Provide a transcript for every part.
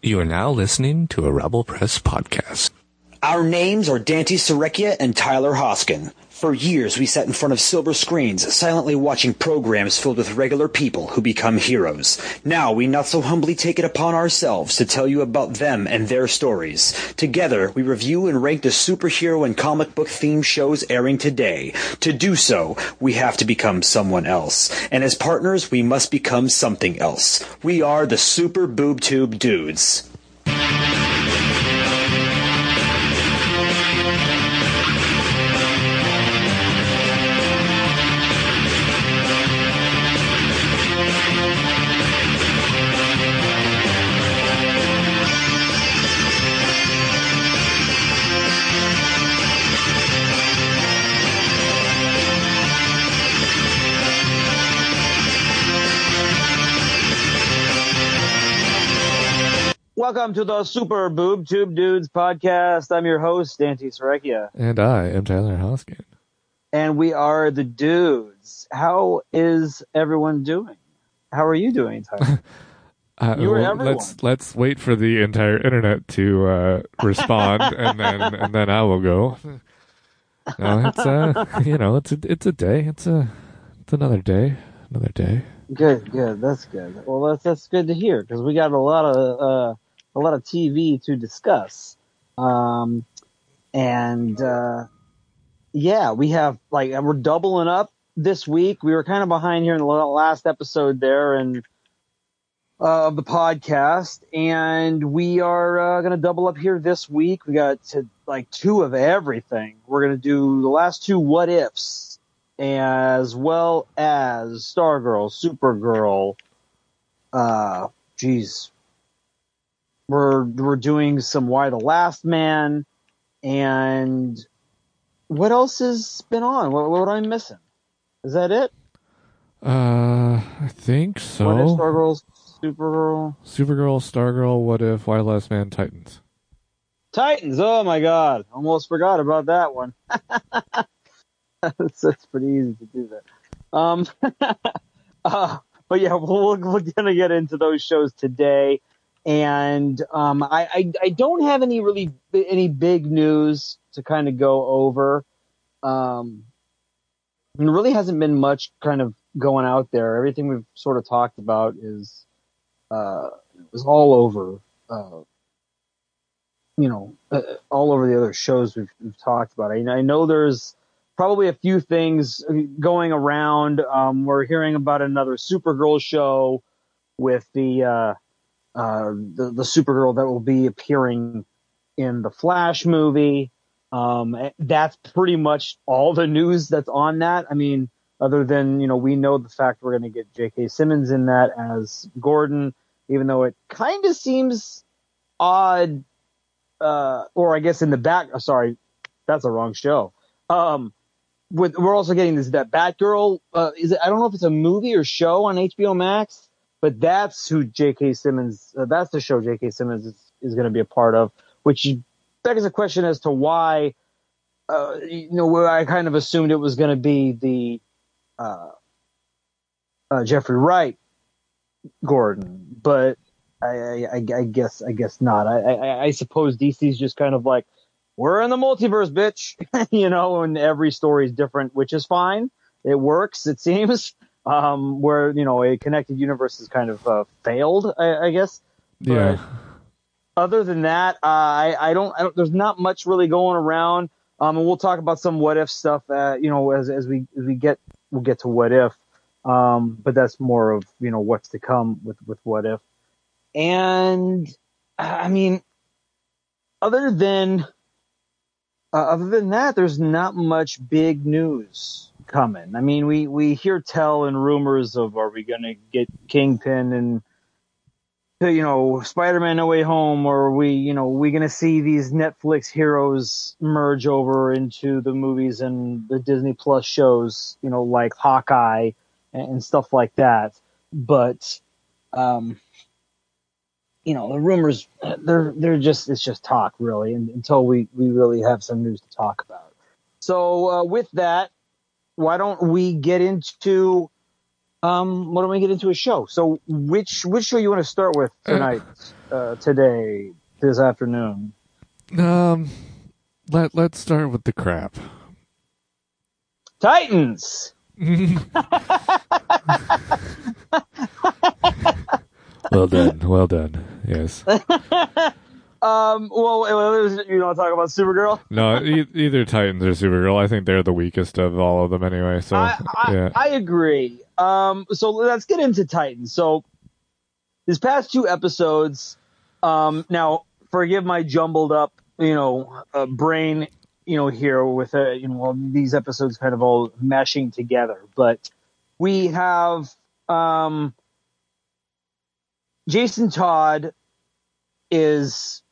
You are now listening to a Rebel Press podcast. Our names are Dante Serecchia and Tyler Hoskin. For years, we sat in front of silver screens, silently watching programs filled with regular people who become heroes. Now, we not so humbly take it upon ourselves to tell you about them and their stories. Together, we review and rank the superhero and comic book themed shows airing today. To do so, we have to become someone else. And as partners, we must become something else. We are the Super Boob Tube Dudes. Welcome to the Super Boob Tube Dudes podcast. I'm your host, Dante Serecchia, And I am Tyler Hoskin. and we are the dudes. How is everyone doing? How are you doing, Tyler? Uh, well, everyone. let's let's wait for the entire internet to uh, respond, and then and then I will go. No, it's uh, you know, it's a it's a day. It's a it's another day, another day. good, good. That's good. Well, that's that's good to hear because we got a lot of uh, a lot of TV to discuss. Um, and uh, yeah, we have like we're doubling up this week. We were kind of behind here in the last episode there, and uh, of the podcast, and we are uh, going to double up here this week. We got to, like two of everything. We're going to do the last two what ifs, as well as Stargirl, Supergirl. Uh, geez, we're we're doing some Y: The Last Man, and what else has been on? What, what am I missing? Is that it? Uh, I think so. What if. Stargirl, Supergirl? Supergirl, Stargirl, What If, Y: The Last Man, Titans. Titans. Oh my God. Almost forgot about that one. it's, it's pretty easy to do that. Um, uh, but yeah, we're, we're going to get into those shows today. And, um, I, I, I don't have any really, any big news to kind of go over. Um, there really hasn't been much kind of going out there. Everything we've sort of talked about is, uh, is all over, uh, you know, uh, all over the other shows we've, we've talked about. I, I know there's probably a few things going around. Um, we're hearing about another Supergirl show with the, uh, the, the Supergirl that will be appearing in the Flash movie. Um, that's pretty much all the news that's on that. I mean, other than, you know, we know the fact we're going to get J.K. Simmons in that as Gordon, even though it kind of seems odd uh, or I guess in the back. oh, Sorry, that's a wrong show. Um, with we're also getting this that Batgirl. Uh, is it? I don't know if it's a movie or show on HBO Max, but that's who J.K. Simmons. Uh, that's the show J.K. Simmons is, is going to be a part of, which begs a question as to why. Uh, you know, where I kind of assumed it was going to be the uh, uh, Jeffrey Wright Gordon, but I, I, I guess I guess not. I, I, I suppose DC's just kind of like we're in the multiverse, bitch, you know, and every story is different, which is fine. It works, it seems. Um, where you know a connected universe has kind of uh, failed, I, I guess. Yeah. Other than that, uh, I, I don't, I don't. There's not much really going around. Um, and we'll talk about some what if stuff. Uh, you know, as as we as we get we'll get to what if. Um, but that's more of you know what's to come with with what if. And I mean, other than uh, other than that, there's not much big news coming. I mean, we we hear tell and rumors of are we going to get Kingpin and you know Spider-Man No Way Home, or are we you know we going to see these Netflix heroes merge over into the movies and the Disney Plus shows, you know, like Hawkeye and, and stuff like that. But um, you know, the rumors they're they're just it's just talk really, and, until we we really have some news to talk about. So uh, with that, why don't we get into um, why don't we get into a show? So, which which show you want to start with tonight, uh, today, this afternoon? Um, let let's start with the crap. Titans. Well done, well done. Yes. Um, well, you want to talk about Supergirl? No, e- either Titans or Supergirl. I think they're the weakest of all of them anyway. So I, I, yeah, I agree. Um, so let's get into Titans. So these past two episodes, um, now forgive my jumbled up, you know, uh, brain, you know, here with uh, you know these episodes kind of all meshing together, but we have um, Jason Todd is,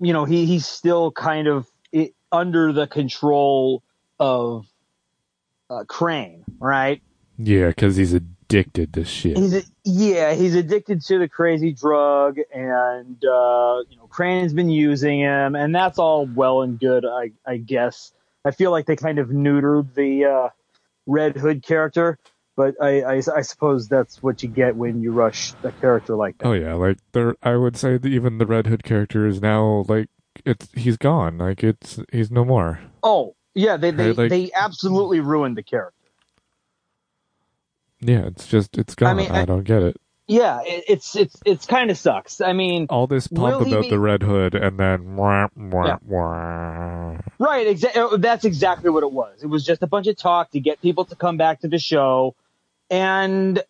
you know, he he's still kind of i under the control of uh, Crane, right? yeah, because he's addicted to shit. He's a, yeah, he's addicted to the crazy drug, and uh, you know, Crane's been using him, and that's all well and good, I, I guess. I feel like they kind of neutered the uh, Red Hood character, but I, I, I suppose that's what you get when you rush a character like that. Oh yeah, like there. I would say that even the Red Hood character is now like it's he's gone. Like it's he's no more. Oh, yeah, they they, Right, like- they absolutely ruined the character. Yeah, it's just it's gone. I, mean, I- don't get it. Yeah, it, it's it's it's kind of sucks. I mean, All this pump about be- the Red Hood, and then wah, wah, Yeah. wah. Right, exactly. Oh, that's exactly what it was. It was just a bunch of talk to get people to come back to the show, and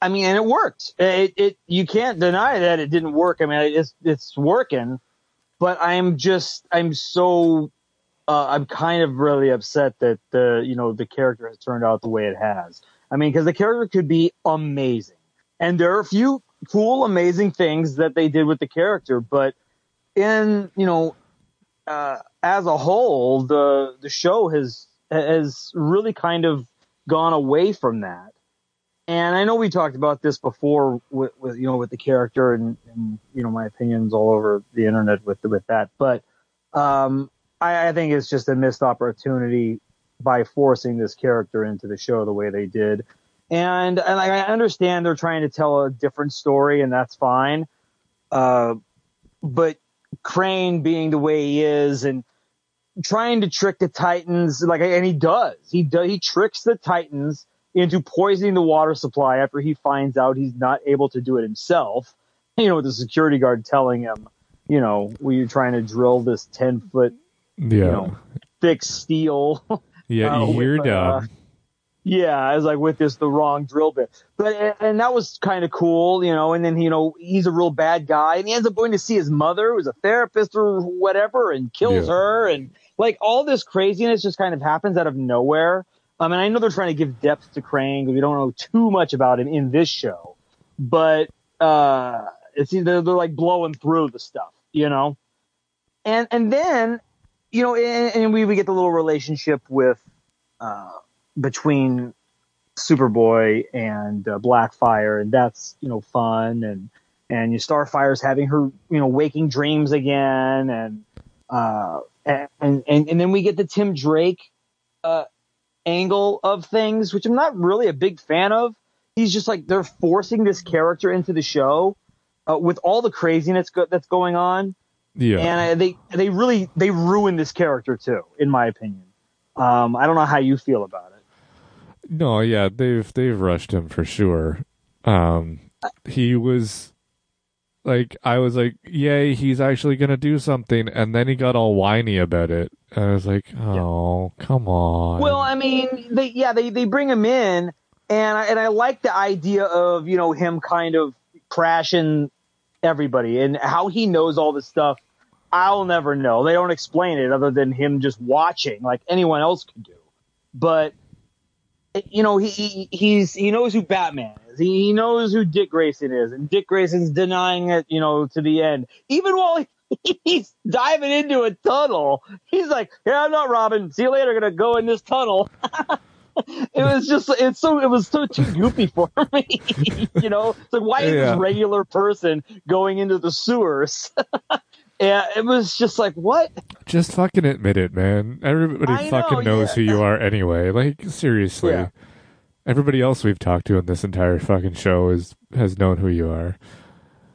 I mean, and it worked. It, it you can't deny that it didn't work. I mean, it's it's working, but I'm just I'm so uh, I'm kind of really upset that the you know the character has turned out the way it has. I mean, because the character could be amazing, and there are a few cool, amazing things that they did with the character, but in you know uh, as a whole, the the show has has really kind of gone away from that. And I know we talked about this before with, with you know with the character and, and you know my opinions all over the internet with with that, but um, I, I think it's just a missed opportunity by forcing this character into the show the way they did. And and I understand they're trying to tell a different story, and that's fine. Uh, but Crane being the way he is and trying to trick the Titans, like, and he does. He does. He tricks the Titans into poisoning the water supply after he finds out he's not able to do it himself. You know, with the security guard telling him, you know, were you trying to drill this ten foot Yeah, know, thick steel? yeah, uh, you're with, uh, dumb. Yeah, I was like with this the wrong drill bit, but and, and that was kind of cool, you know. And then you know he's a real bad guy, and he ends up going to see his mother, who's a therapist or whatever, and kills Yeah. her, and like all this craziness just kind of happens out of nowhere. I mean, I know they're trying to give depth to because we don't know too much about him in this show, but uh, it's either they're like blowing through the stuff, you know. And and then you know, and, and we we get the little relationship with uh, between Superboy and uh, Blackfire, and that's you know fun, and and you Starfire's having her you know waking dreams again, and uh, and and and then we get the Tim Drake uh, angle of things, which I'm not really a big fan of. He's just like they're forcing this character into the show uh, with all the craziness go- that's going on Yeah, and I, they they really they ruin this character too, in my opinion. Um, I don't know how you feel about it. No, yeah, they've they've rushed him for sure. Um, he was like, I was like, yay, he's actually gonna do something, and then he got all whiny about it. And I was like, oh, come on. Well, I mean, they yeah they they bring him in, and I, and I like the idea of you know him kind of crashing everybody and how he knows all this stuff. I'll never know. They don't explain it other than him just watching, like anyone else could do. But you know, he, he he's he knows who Batman is. He, he knows who Dick Grayson is, and Dick Grayson's denying it, you know, to the end. Even while he, he's diving into a tunnel, he's like, "Yeah, I'm not Robin. See you later. Gonna go in this tunnel." it was just it's so it was so too goofy for me. you know, it's like why is Yeah. this regular person going into the sewers? yeah, it was just like what? Just fucking admit it, man. Everybody I fucking know, knows yeah. who you are anyway. Like seriously. Yeah. Everybody else we've talked to in this entire fucking show is has known who you are.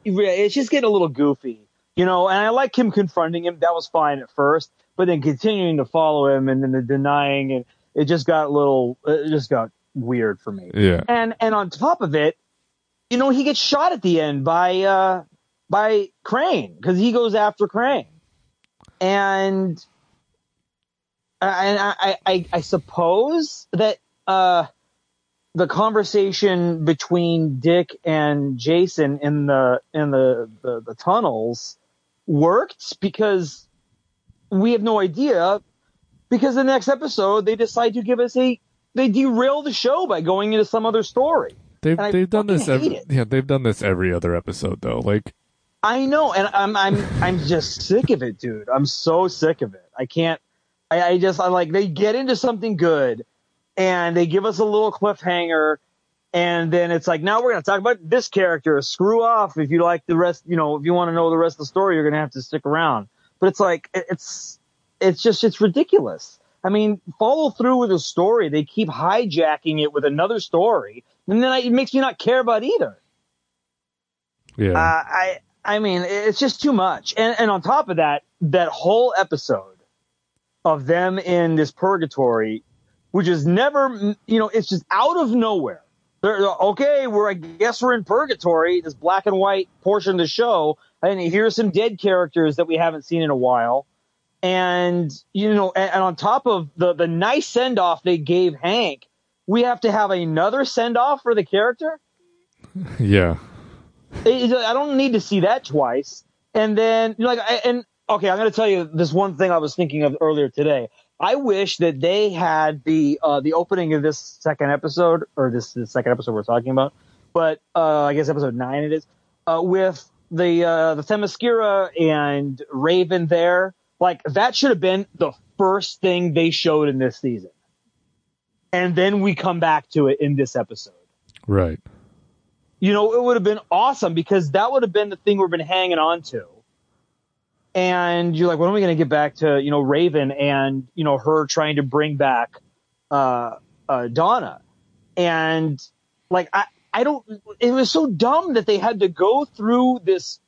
Yeah, it's just getting a little goofy, you know. And I like him confronting him. That was fine at first, but then continuing to follow him and then the denying, and it just got a little, it just got weird for me. Yeah. And and on top of it, you know, he gets shot at the end by uh by Crane because he goes after Crane, and and I I, I suppose that uh the conversation between Dick and Jason in the in the, the, the tunnels worked because we have no idea because the next episode they decide to give us a they derail the show by going into some other story. They've they've done this every, yeah, they've done this every other episode though. Like I know, and I'm I'm I'm just sick of it, dude. I'm so sick of it. I can't. I, I just I like they get into something good, and they give us a little cliffhanger, and then it's like now we're gonna talk about this character. Screw off if you like the rest. You know, if you want to know the rest of the story, you're gonna have to stick around. But it's like it's it's just it's ridiculous. I mean, follow through with a story. They keep hijacking it with another story, and then I, it makes me not care about either. yeah. Uh, I I mean, it's just too much. And and on top of that, that whole episode of them in this purgatory, which is never, you know, it's just out of nowhere. They're, okay, we're I guess we're in purgatory, this black and white portion of the show, and here's some dead characters that we haven't seen in a while. And you know, and, and on top of the the nice send off they gave Hank, we have to have another send off for the character. yeah. It- I don't need to see that twice. And then, you know, like, I, and okay, I'm going to tell you this one thing I was thinking of earlier today. I wish that they had the uh, the opening of this second episode, or this, this second episode we're talking about, but uh, I guess episode nine it is, uh, with the uh, the Themyscira and Raven there. Like that should have been the first thing they showed in this season, and then we come back to it in this episode Right. you know, it would have been awesome because that would have been the thing we've been hanging on to. And you're like, when are we going to get back to, you know, Raven and, you know, her trying to bring back, uh, uh, Donna. And like, I, I don't, it was so dumb that they had to go through this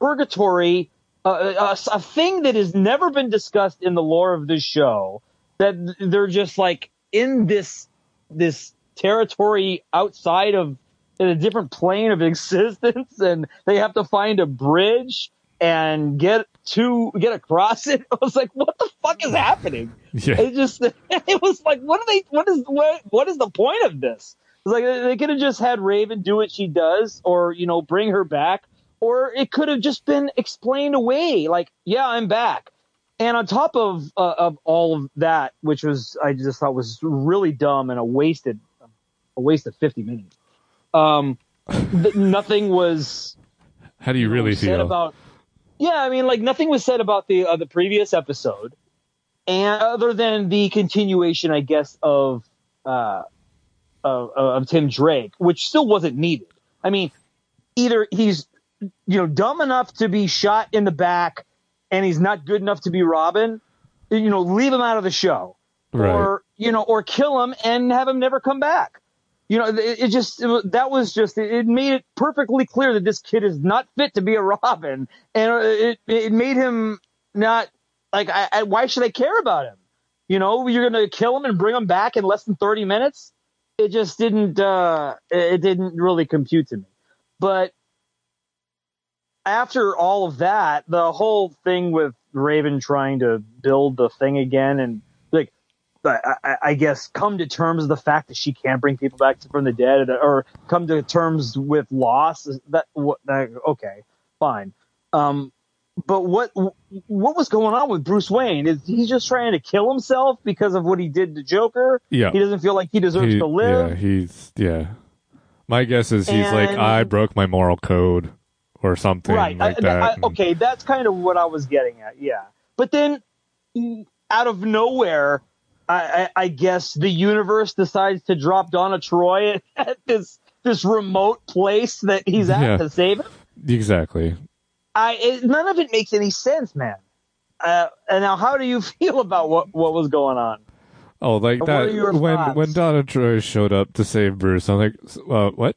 purgatory, uh, a, a thing that has never been discussed in the lore of this show that they're just like in this, this territory outside of in a different plane of existence and they have to find a bridge and get to get across it. I was like, what the fuck is happening? Yeah. It just it was like, what are they what is what what is the point of this? It's like they could have just had Raven do what she does or, you know, bring her back. Or it could have just been explained away, like, yeah, I'm back. And on top of uh, of all of that, which was I just thought was really dumb and a wasted a waste of fifty minutes. Um, th- nothing was How do you really feel? about. Yeah, I mean, like nothing was said about the uh, the previous episode, and other than the continuation, I guess, of uh, of, of Tim Drake, which still wasn't needed. I mean, either he's you know dumb enough to be shot in the back, and he's not good enough to be Robin. You know, leave him out of the show right. or you know, or kill him and have him never come back. You know, it, it just it, that was just it, made it perfectly clear that this kid is not fit to be a Robin, and it it made him not like I, I, why should I care about him? You know, you're gonna kill him and bring him back in less than thirty minutes. It just didn't uh it didn't really compute to me. But after all of that, the whole thing with Raven trying to build the thing again and I, I, I guess come to terms with the fact that she can't bring people back from the dead or come to terms with loss that what that, okay fine um but what what was going on with Bruce Wayne is he just trying to kill himself because of what he did to Joker Yeah. he doesn't feel like he deserves He- to live Yeah, he's yeah. My guess is he's like I broke my moral code or something right like I- that. I- and- okay that's kind of what i was getting at yeah but then out of nowhere I, I, I guess the universe decides to drop donna troy at, this this remote place that he's at Yeah. to save him Exactly. i it, none of it makes any sense man uh, and now how do you feel about what what was going on Oh, like that when thoughts? when Donna Troy showed up to save Bruce. I'm like, uh, what?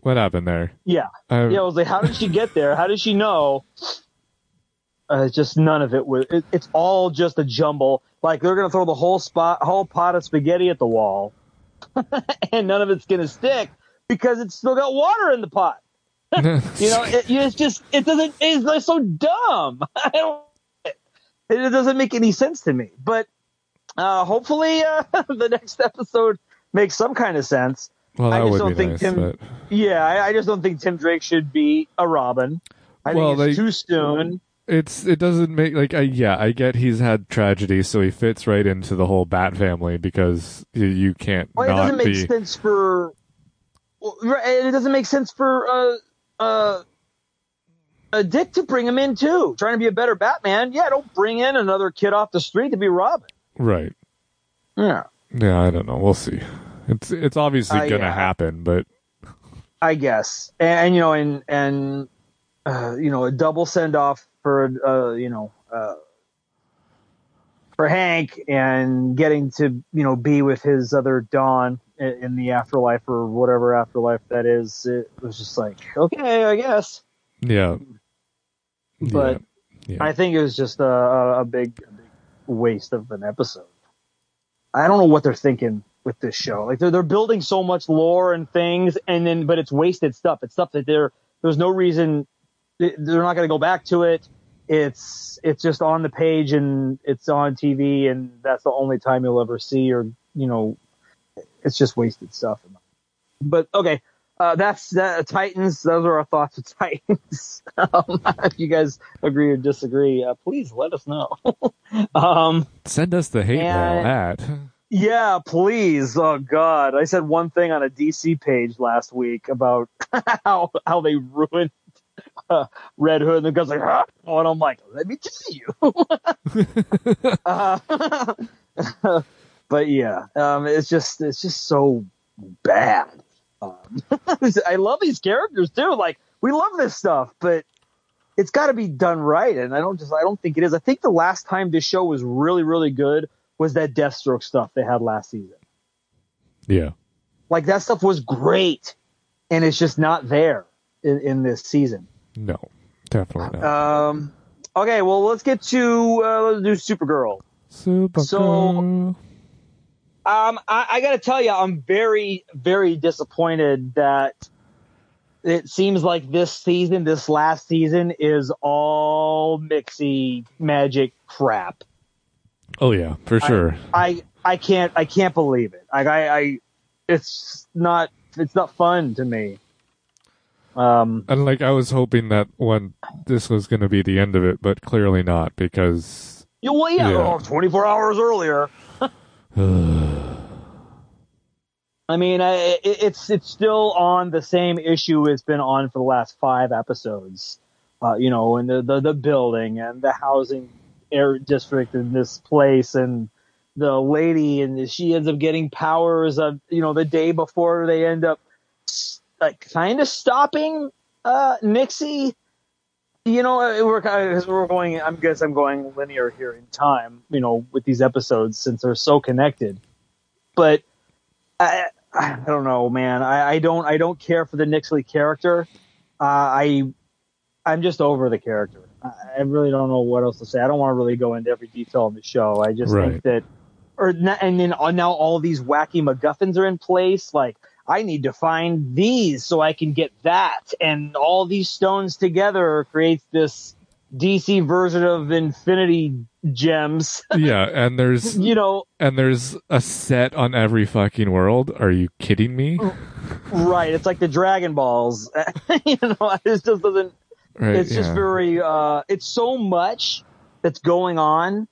What happened there? Yeah. Yeah, I was like, how did she get there? How did she know? Uh, just none of it was. It, it's all just a jumble. Like they're gonna throw the whole spot, whole pot of spaghetti at the wall, and none of it's gonna stick because it's still got water in the pot. You know, it, it's just it doesn't. It's like so dumb. I don't. It, it doesn't make any sense to me. But uh, hopefully, uh, the next episode makes some kind of sense. well, I just would don't be think nice. Tim- but Yeah, I, I just don't think Tim Drake should be a Robin. I Well, think it's they- too soon. It's it doesn't make like I, yeah, I get he's had tragedy, so he fits right into the whole Bat family because you, you can't Well, it doesn't make be. sense for. well, It doesn't make sense for uh, uh, a Dick to bring him in too. Trying to be a better Batman. Yeah, don't bring in another kid off the street to be Robin. Right. Yeah, Yeah, I don't know. We'll see. It's it's obviously Uh, gonna yeah. happen, but I guess, and, and you know, and and uh, you know, a double send off for uh, you know. Uh, for Hank and getting to you know be with his other Dawn in, in the afterlife or whatever afterlife that is, it was just like okay, I guess. yeah. But yeah. I think it was just a, a, big, a big waste of an episode. I don't know what they're thinking with this show. Like they're they're building so much lore and things, and then but it's wasted stuff. It's stuff that there there's no reason they're not going to go back to it. It's it's just on the page and it's on TV, and that's the only time you'll ever see, or you know, it's just wasted stuff. But okay, uh, that's that. Titans. Those are our thoughts of Titans. um, if you guys agree or disagree, uh, please let us know. um, Send us the hate mail at. yeah, please. Oh God, I said one thing on a DC page last week about how how they ruined uh, Red Hood, and the guy's like, huh? oh, and I'm like, let me tell you. uh, but yeah, um, it's just it's just so bad. Um, I love these characters too. Like we love this stuff, but it's got to be done right, and I don't just I don't think it is. I think the last time this show was really really good was that Deathstroke stuff they had last season. Yeah. Like that stuff was great, and it's just not there in, in this season. No. Definitely not. Um, okay, well let's get to uh, let's do Supergirl. Super so-. Um, I, I got to tell you, I'm very, very disappointed that it seems like this season, this last season, is all mixy magic crap. Oh yeah, for sure. I, I can't, I can't believe it. Like, I, I, it's not, it's not fun to me. Um, and like I was hoping that when this was going to be the end of it, but clearly not because yeah, well, yeah, Yeah. oh, 24 hours earlier. I mean, I, it, it's it's still on the same issue it's been on for the last five episodes. Uh, you know, and the, the the building and the housing air district in this place, and the lady, and she ends up getting powers of you know the day before they end up like kind of stopping uh, Nyxly. You know, uh, we're because we're going. I guess I'm going linear here in time. You know, with these episodes since they're so connected, but. I, I don't know, man. I, I don't I don't care for the Nyxly character. Uh, I I'm just over the character. I, I really don't know what else to say. I don't want to really go into every detail in the show. I just Right. think that, or and then uh, now all these wacky MacGuffins are in place. Like I need to find these so I can get that, and all these stones together creates this DC version of Infinity Gems. yeah, and there's you know, and there's a set on every fucking world. Are you kidding me? Right, it's like the Dragon Balls. you know, it just doesn't. Right, It's just very. uh It's so much that's going on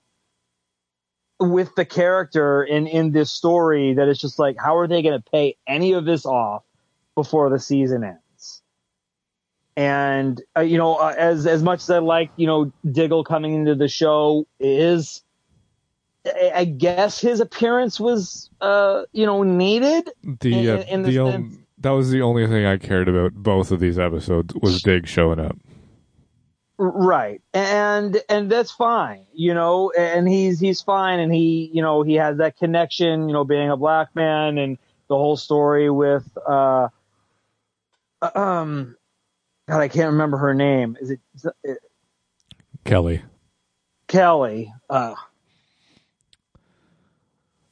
with the character in in this story that it's just like, how are they going to pay any of this off before the season ends? And uh, you know, uh, as as much as I like, you know, Diggle coming into the show is. I I guess his appearance was, uh, you know, needed. the in- uh, in the the that was the only thing I cared about both of these episodes was Dig showing up. Right. And and that's fine, you know, and he's he's fine and he, you know, he has that connection, you know, being a black man and the whole story with uh um God, I can't remember her name. Is it, is it Kelly. Kelly uh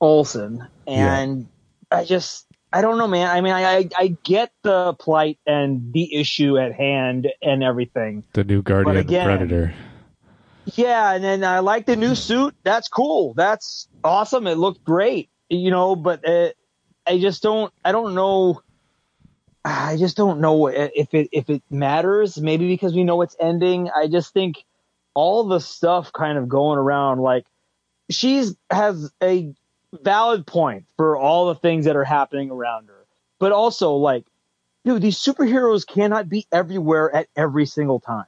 Olsen and I just I don't know, man. I mean, I, I, I get the plight and the issue at hand and everything. The new Guardian again- Predator. Yeah, and then I like the new suit. That's cool. That's awesome. It looked great, you know. But uh, I just don't. I don't know. I just don't know if it if it matters. Maybe because we know it's ending. I just think all the stuff kind of going around. Like she's has a valid point for all the things that are happening around her, but also like, dude, these superheroes cannot be everywhere at every single time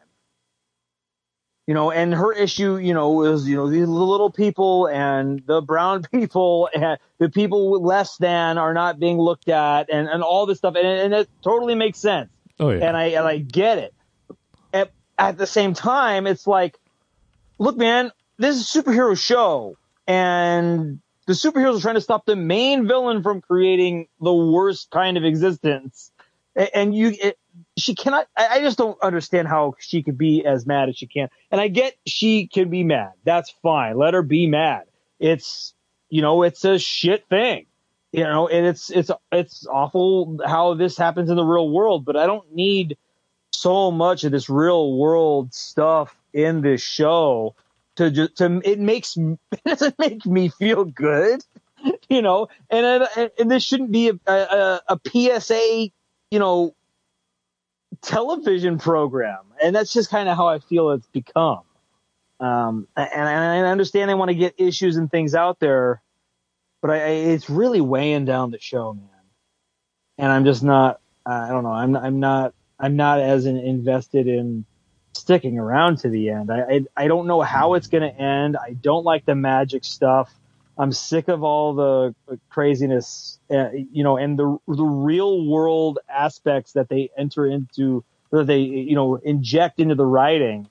you know, and her issue, you know, is, you know, these little people and the brown people and the people less than are not being looked at and, and all this stuff. And, and it totally makes sense. Oh yeah. And I, and I get it. At, at the same time, it's like, look, man, this is a superhero show and the superheroes are trying to stop the main villain from creating the worst kind of existence. And you, it, she cannot, I just don't understand how she could be as mad as she can. And I get she can be mad. That's fine. Let her be mad. It's, you know, it's a shit thing. You know, and it's, it's, it's awful how this happens in the real world, but I don't need so much of this real world stuff in this show to just, to, it makes, it doesn't make me feel good, you know, and, and, this shouldn't be a, a, a PSA, you know, television program, and that's just kind of how I feel it's become. Um, and, and I understand they want to get issues and things out there, but I, it's really weighing down the show, man. And I'm just not. I don't know. I'm I'm not. I'm not as in, invested in sticking around to the end. I I, I don't know how it's going to end. I don't like the magic stuff. I'm sick of all the craziness, uh, you know, and the the real world aspects that they enter into, that they you know inject into the writing,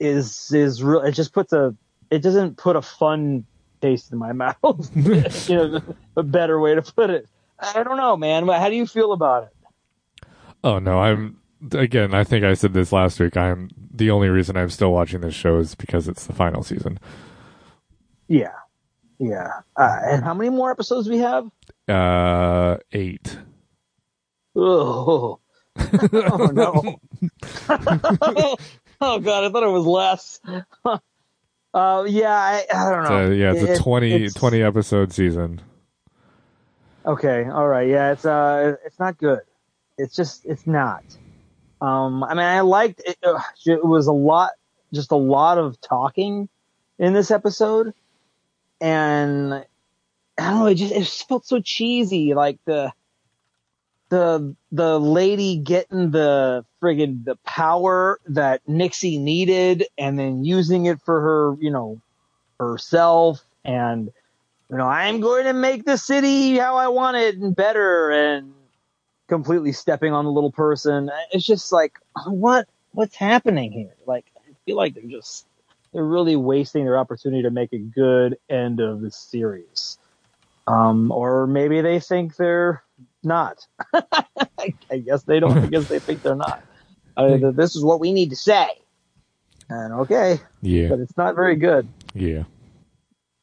is is real. It just puts a, it doesn't put a fun taste in my mouth. you know, a better way to put it. I don't know, man. How do you feel about it? Oh no, I'm again. I think I said this last week. I'm the only reason I'm still watching this show is because it's the final season. Yeah, yeah. Uh, and how many more episodes we have? Uh, eight. Oh, oh no. oh god, I thought it was less. uh, yeah, I, I don't know. So yeah, it's It- a 20, it's- 20 episode season. Okay, all right, yeah, it's uh, it's not good. It's just, it's not. Um, I mean, I liked it. Uh, it was a lot, just a lot of talking in this episode, and I don't know. It just, it just felt so cheesy. Like the, the, the lady getting the friggin' the power that Nyxly needed, and then using it for her, you know, herself, and you know, I'm going to make the city how I want it and better and completely stepping on the little person. It's just like, what, what's happening here? Like, I feel like they're just, they're really wasting their opportunity to make a good end of this series. Um, or maybe they think they're not. I, I guess they don't. I guess they think they're not. Uh, this is what we need to say. And okay, Yeah, but it's not very good. yeah.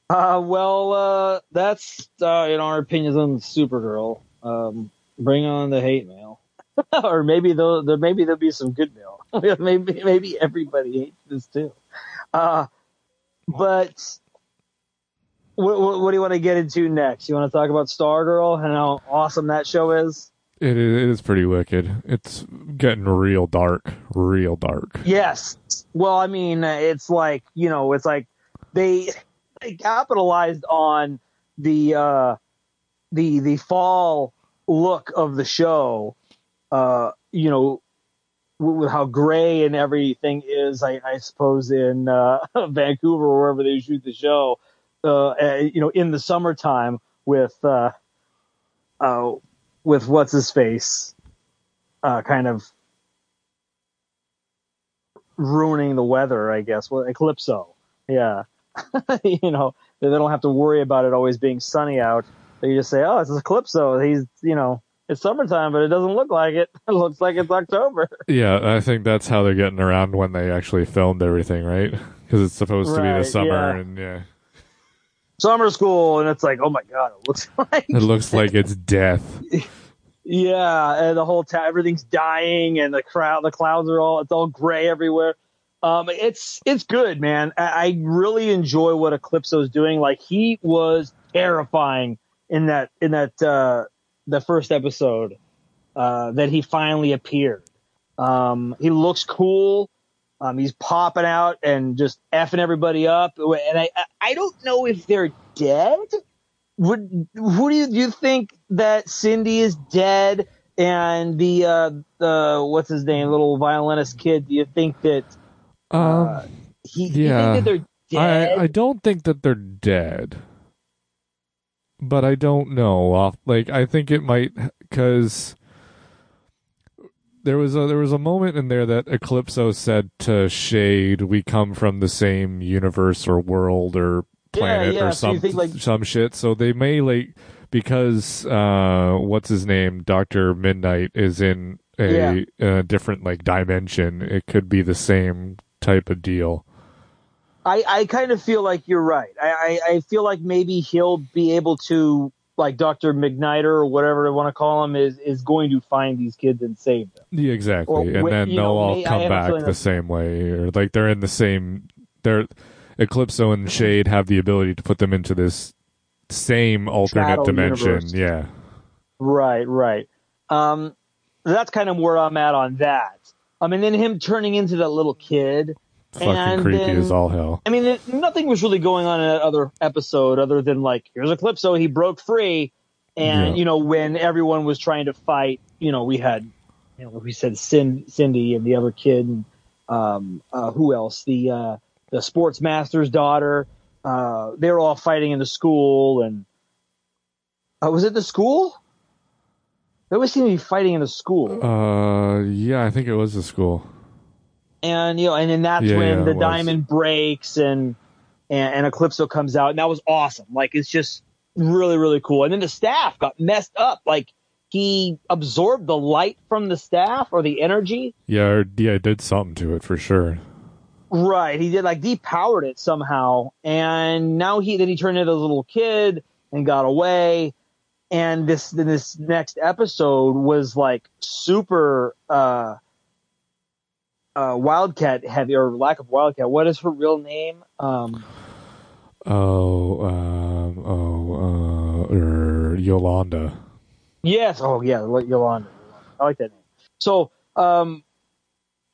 Uh, well, uh, that's, uh, in our opinions on Supergirl. Um, bring on the hate mail. or maybe there'll, maybe there'll be some good mail. maybe, maybe everybody hates this too. Uh, but what, what, what do you want to get into next? You want to talk about Stargirl and how awesome that show is? It is, it is pretty wicked. It's getting real dark, real dark. Yes. Well, I mean, it's like, you know, it's like they, they capitalized on the, uh, the, the fall look of the show, uh, you know, with how gray and everything is, I, I suppose in, uh, Vancouver or wherever they shoot the show, uh, uh, you know, in the summertime with, uh, uh, with what's his face, uh, kind of ruining the weather, I guess. Well, Eclipso. Yeah. you know, they don't have to worry about it always being sunny out. They just say, oh, it's Eclipso. He's, you know, it's summertime, but it doesn't look like it. It looks like it's October. Yeah, I think that's how they're getting around when they actually filmed everything, right? Because it's supposed to be the summer, yeah. and yeah, Summer school, and it's like, oh my god, it looks like it looks like it's death. Yeah, and the whole town, everything's dying, and the crowd, the clouds are all, it's all gray everywhere. Um, it's it's good, man. I, I really enjoy what Eclipso is doing. Like he was terrifying in that in that uh, the first episode uh, that he finally appeared. Um, he looks cool. Um, he's popping out and just effing everybody up. And I I- don't know if they're dead would who do you, do you think that Cindy is dead and the uh the what's his name little violinist kid do you think that Um, he do you Yeah. think that they're dead I I don't think that they're dead, but I don't know. Like I think it might because there was a there was a moment in there that Eclipso said to Shade, "We come from the same universe or world or planet yeah, or so some think, like- some shit." So they may like because uh what's his name, Doctor Midnight, is in a, a different like dimension. It could be the same type of deal. I, I kind of feel like you're right I, I I feel like maybe he'll be able to like Dr. McNider or whatever they want to call him is is going to find these kids and save them Yeah, exactly. Or and then they'll know, all may- come back the that- same way, or like they're in the same. They're Eclipso and Shade have the ability to put them into this same alternate Shadow dimension. universe. Yeah, Right, right. Um, that's kind of where I'm at on that. I mean, then him turning into that little kid. Fucking And creepy then- as all hell. I mean, it, nothing was really going on in that other episode other than like, here's a Eclipso, he broke free. And, Yeah. you know, when everyone was trying to fight, you know, we had, you know, we said Cin- Cindy and the other kid and, um, uh, who else? The, uh, the Sportsmaster's daughter. Uh, they were all fighting in the school and, uh, was it the school? They always seem to be fighting in the school. Uh, yeah, I think it was the school. And you know, and then that's Yeah, when yeah, the diamond breaks and, and and Eclipso comes out, and that was awesome. Like it's just really really cool. And then the staff got messed up. Like he absorbed the light from the staff or the energy. Yeah, or, yeah, it did something to it for sure. Right, he did like depowered it somehow, and now he then he turned into a little kid and got away. And this then this next episode was like super uh uh wildcat heavy or lack of wildcat. What is her real name? Um Oh, um, oh, uh, er, Yolanda. Yes. Oh, yeah. Yolanda. I like that name. So, um,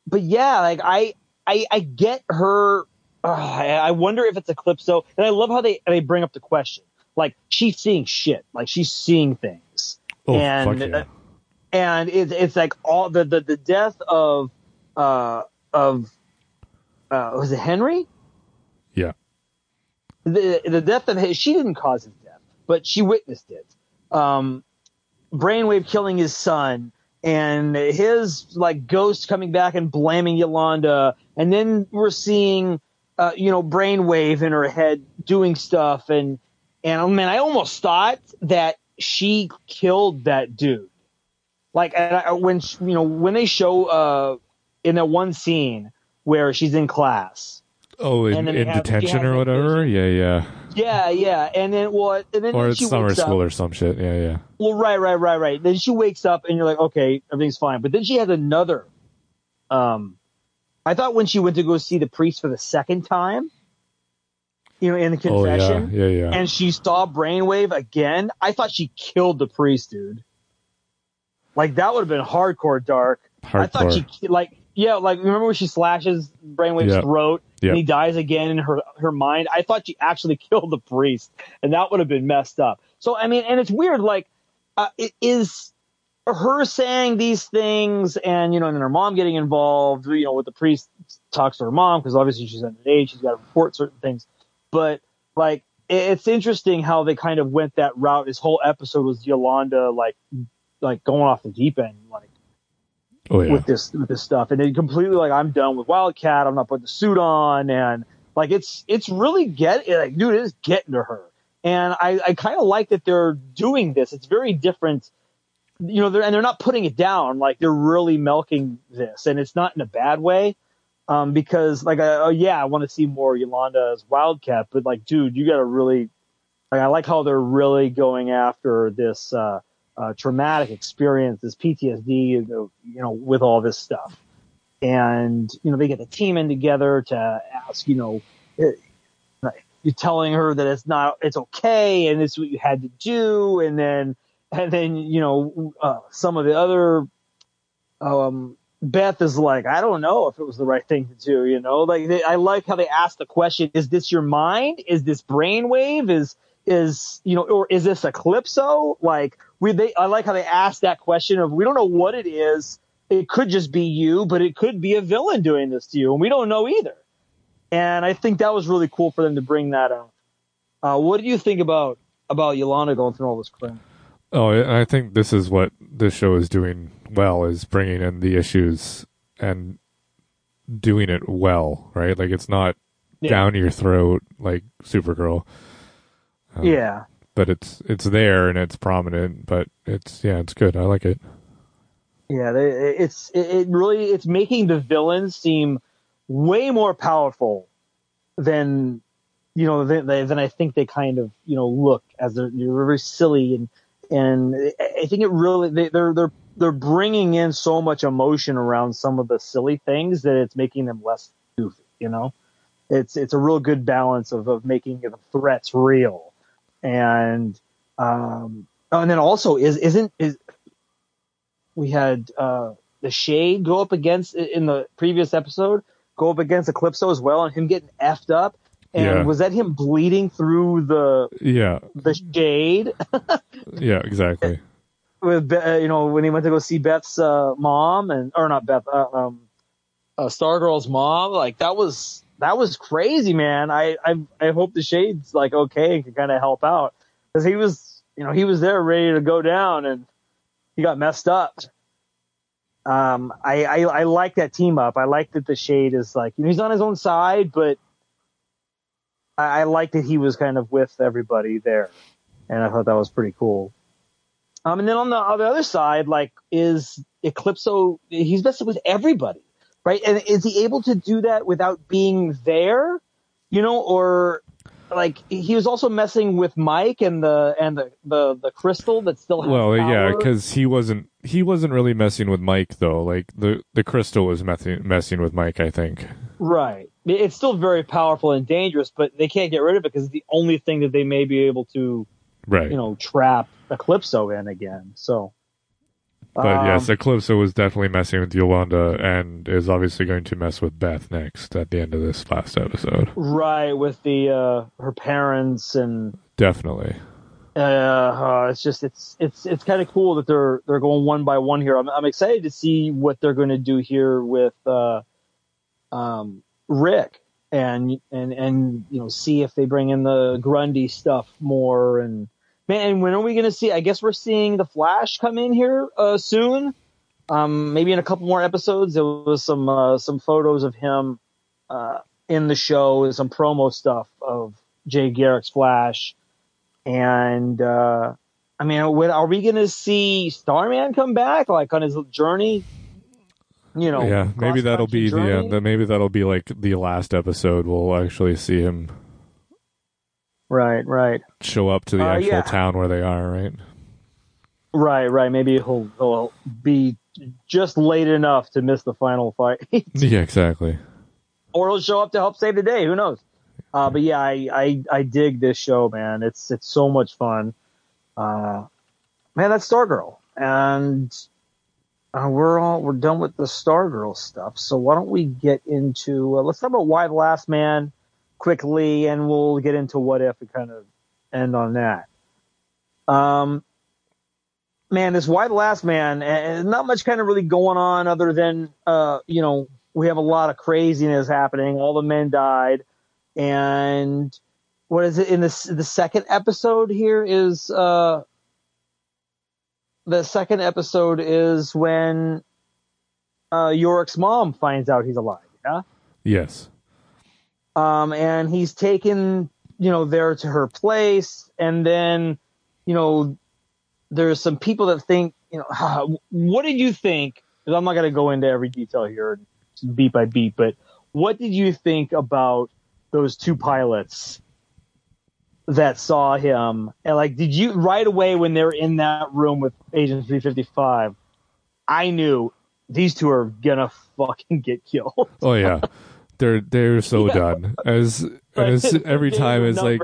but yeah, like I, I, I get her. Uh, I I wonder if it's Eclipso, and I love how they they bring up the question. Like she's seeing shit. Like she's seeing things, Oh, And, fuck yeah. and it's it's like all the the, the death of uh of uh was it Henry? Yeah. the the death of his she didn't cause his death, but she witnessed it. Um, Brainwave killing his son and his like ghost coming back and blaming Yolanda, and then we're seeing uh, you know Brainwave in her head doing stuff, and and oh man, I almost thought that she killed that dude. Like and I, when you know when they show uh in that one scene where she's in class. Oh, in, in detention or whatever? Yeah, yeah. Yeah, yeah, and then what? And then Or it's she summer school up. or some shit. Yeah, yeah. Well, right, right, right, right. Then she wakes up, and you're like, okay, everything's fine. But then she has another. Um, I thought when she went to go see the priest for the second time, you know, in the Oh, yeah, confession, yeah, yeah. and she saw Brainwave again, I thought she killed the priest, dude. Like that would have been hardcore dark. I thought she like yeah, like remember when she slashes Brainwave's throat and he dies again in her her mind? I thought she actually killed the priest, and that would have been messed up. So I mean, and it's weird. Like, uh, it is her saying these things, and you know, and then her mom getting involved. You know, with the priest talks to her mom because obviously she's underage, she's got to report certain things. But like, it's interesting how they kind of went that route. This whole episode was Yolanda like like going off the deep end, like Oh yeah. with this with this stuff, and they completely like I'm done with Wildcat. I'm not putting the suit on, and like it's it's really get like dude, it is getting to her, and I I kind of like that they're doing this. It's very different, you know, they're, and they're not putting it down. Like they're really milking this, and it's not in a bad way. Um, because like, oh yeah, I want to see more Yolanda as Wildcat, but like, dude, you got to really, like, I like how they're really going after this, uh, uh, traumatic experience, this PTSD, you know, with all this stuff. And, you know, they get the team in together to ask, you know, it, you're telling her that it's not, it's okay. And it's what you had to do. And then, and then, you know, uh, some of the other, um, Beth is like, I don't know if it was the right thing to do, you know, like they, I like how they ask the question, is this your mind? Is this brainwave? Is, is, you know, or is this Eclipso? Like we, they, I like how they ask that question of, we don't know what it is. It could just be you, but it could be a villain doing this to you. And we don't know either. And I think that was really cool for them to bring that out. Uh, what do you think about, about Yolanda going through all this crap? Oh, I I think this is what this show is doing well is bringing in the issues and doing it well, right? Like it's not Yeah. down your throat like Supergirl, Um, yeah. But it's it's there and it's prominent. But it's yeah, it's good. I like it. Yeah, it's it, really it's making the villains seem way more powerful than you know than, than I think they kind of you know look as they're, they're very silly and and I I think it really they, they're they're they're bringing in so much emotion around some of the silly things that it's making them less goofy. You know, it's it's a real good balance of of making the threats real and um oh, and then also is isn't is we had uh the shade go up against in the previous episode go up against Eclipso as well and him getting effed up and Yeah. was that him bleeding through the Yeah, the shade yeah, exactly. with uh, you know when he went to go see Beth's uh, mom and or not Beth uh, um uh, Stargirl's mom like that was that was crazy man. I I I hope the shade's like okay and can kind of help out. Because he was you know he was there ready to go down and he got messed up. Um I I, I like that team up. I like that the shade is like you know he's on his own side but I, I like that he was kind of with everybody there. And I thought that was pretty cool. Um, and then on the, on the other side, like, is Eclipso, he's messing with everybody, right? And is he able to do that without being there? You know, or like he was also messing with Mike and the and the the, the crystal that still has Well, yeah, because he wasn't he wasn't really messing with Mike though. Like the the crystal was messing messing with Mike. I think. right. It's still very powerful and dangerous, but they can't get rid of it because it's the only thing that they may be able to, Right. you know, trap Eclipso in again. So, But um, yes, Eclipso was definitely messing with Yolanda and is obviously going to mess with Beth next at the end of this last episode. right with the uh her parents and Definitely. uh, uh, it's just it's it's it's kind of cool that they're they're going one by one here. I'm I'm excited to see what they're going to do here with uh, um, Rick and and and you know see if they bring in the Grundy stuff more and man. And when are we going to see? I guess we're seeing the Flash come in here uh, soon. Um, maybe in a couple more episodes. There was some uh, some photos of him uh, in the show, some promo stuff of Jay Garrick's Flash. And uh, I mean, when, are we going to see Starman come back, like on his journey? You know, yeah, maybe that'll be the, uh, journey? the maybe that'll be like the last episode. We'll actually see him right, right, show up to the Uh, actual yeah. town where they are. Right. right, right. Maybe he'll he'll be just late enough to miss the final fight, Yeah. Exactly. or he'll show up to help save the day. Who knows? Uh, but yeah, I, I I dig this show, man. It's it's so much fun. Uh, man, that's Stargirl, and uh, we're all we're done with the Stargirl stuff. So why don't we get into uh, let's talk about Y: The Last Man quickly, and we'll get into what if and kind of end on that. Um, man, this Y: The Last Man, and not much kind of really going on other than uh, you know we have a lot of craziness happening. All the men died, and what is it in this the second episode here is uh the second episode is when uh, Yorick's mom finds out he's alive. Yeah. Yes. Um, and he's taken, you know, there to her place, and then, you know, there's some people that think, you know, what did you think? Because I'm not going to go into every detail here, beat by beat, but what did you think about those two pilots that saw him? And like, did you right away when they're in that room with Agent 355? I knew these two are gonna fucking get killed. Oh yeah, they're they're so yeah. done. As as every time it's like,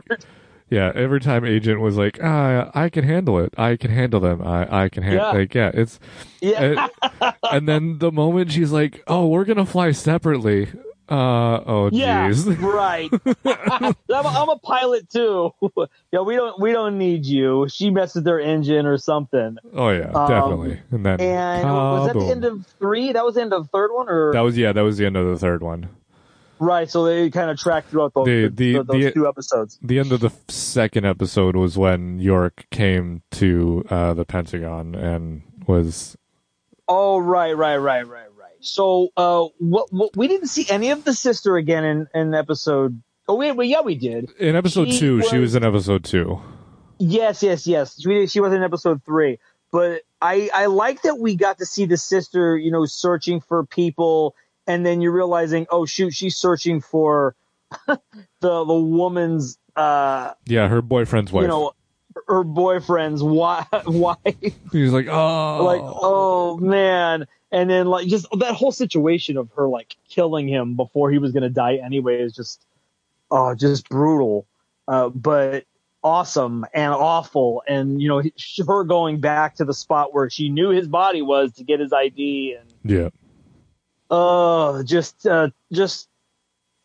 yeah, every time Agent was like, ah, I can handle it. I can handle them. I I can handle. Yeah. Like yeah, it's yeah. And, and then the moment she's like, oh, we're gonna fly separately. Uh oh, yeah, jeez. right. I'm, a, I'm, a pilot too. yeah, we don't we don't need you. She messes their engine or something. Oh yeah, um, definitely. And then and was that the end of three? That was the end of the third one, or that was yeah, that was the end of the third one. Right, so they kind of tracked throughout those, the, the, the, those the, two episodes. The end of the second episode was when Yorick came to uh, the Pentagon and was. Oh right, right, right, right, right, so, uh, what, what, we didn't see any of the sister again in, in episode. Oh, wait, well, yeah, we did. In episode she two, was, she was in episode two. Yes, yes, yes. She, she was in episode three. But I, I like that we got to see the sister, you know, searching for people, and then you're realizing, oh shoot, she's searching for the the woman's. Uh, yeah, her boyfriend's wife. You know, her boyfriend's wife. He's like, oh, like, oh man and then like just that whole situation of her like killing him before he was gonna die anyway is just oh just brutal uh, but awesome and awful and you know her going back to the spot where she knew his body was to get his id and yeah oh just uh just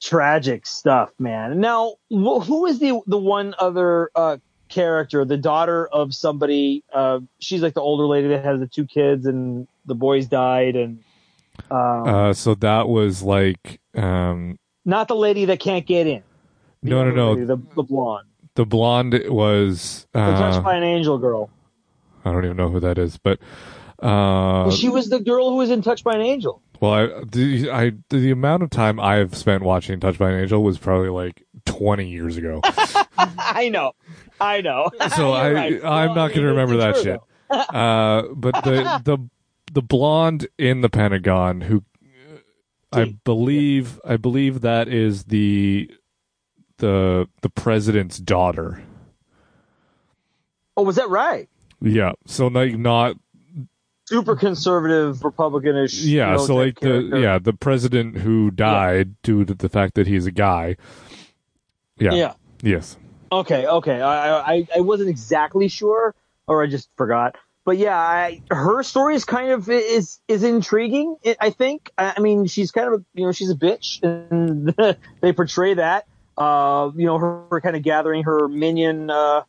tragic stuff man now who is the the one other uh character the daughter of somebody uh she's like the older lady that has the two kids and the boys died and um, uh, so that was like um, not the lady that can't get in. The no, no, no. Lady, the, the blonde. The blonde was uh, touched by an angel girl. I don't even know who that is, but uh, well, she was the girl who was in Touched by an Angel. Well, I the, I the amount of time I've spent watching Touched by an Angel was probably like twenty years ago. I know, I know. So I right. I'm not going to remember that shit. uh, but the the the blonde in the Pentagon who I believe I believe that is the the the president's daughter. Oh, was that right? Yeah. So like not super conservative Republicanish. Yeah. So like character. the yeah the president who died yeah. due to the fact that he's a guy. Yeah. Yeah. Yes. Okay. Okay. I I I wasn't exactly sure, or I just forgot but yeah, I, her story is kind of is is intriguing. I think. I mean, she's kind of you know she's a bitch, and they portray that. Uh, you know, her, her, kind of gathering her minion uh,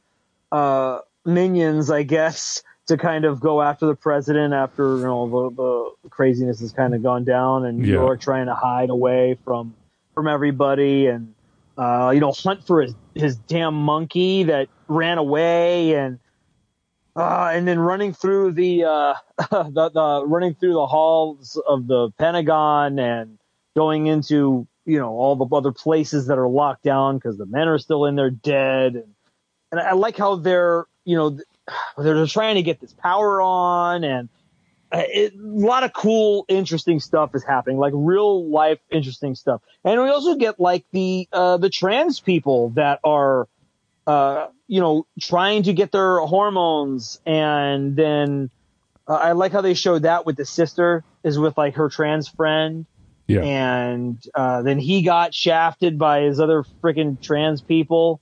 uh, minions, I guess, to kind of go after the president after you know the, the craziness has kind of gone down, and yeah. you're trying to hide away from from everybody, and uh, you know hunt for his his damn monkey that ran away, and uh, and then running through the, uh, the, the running through the halls of the Pentagon and going into you know all the other places that are locked down because the men are still in there dead and and I like how they're you know they're trying to get this power on and uh, it, a lot of cool interesting stuff is happening like real life interesting stuff and we also get like the uh, the trans people that are uh, you know, trying to get their hormones. And then uh, I like how they showed that with the sister is with like her trans friend. Yeah. And uh, then he got shafted by his other freaking trans people,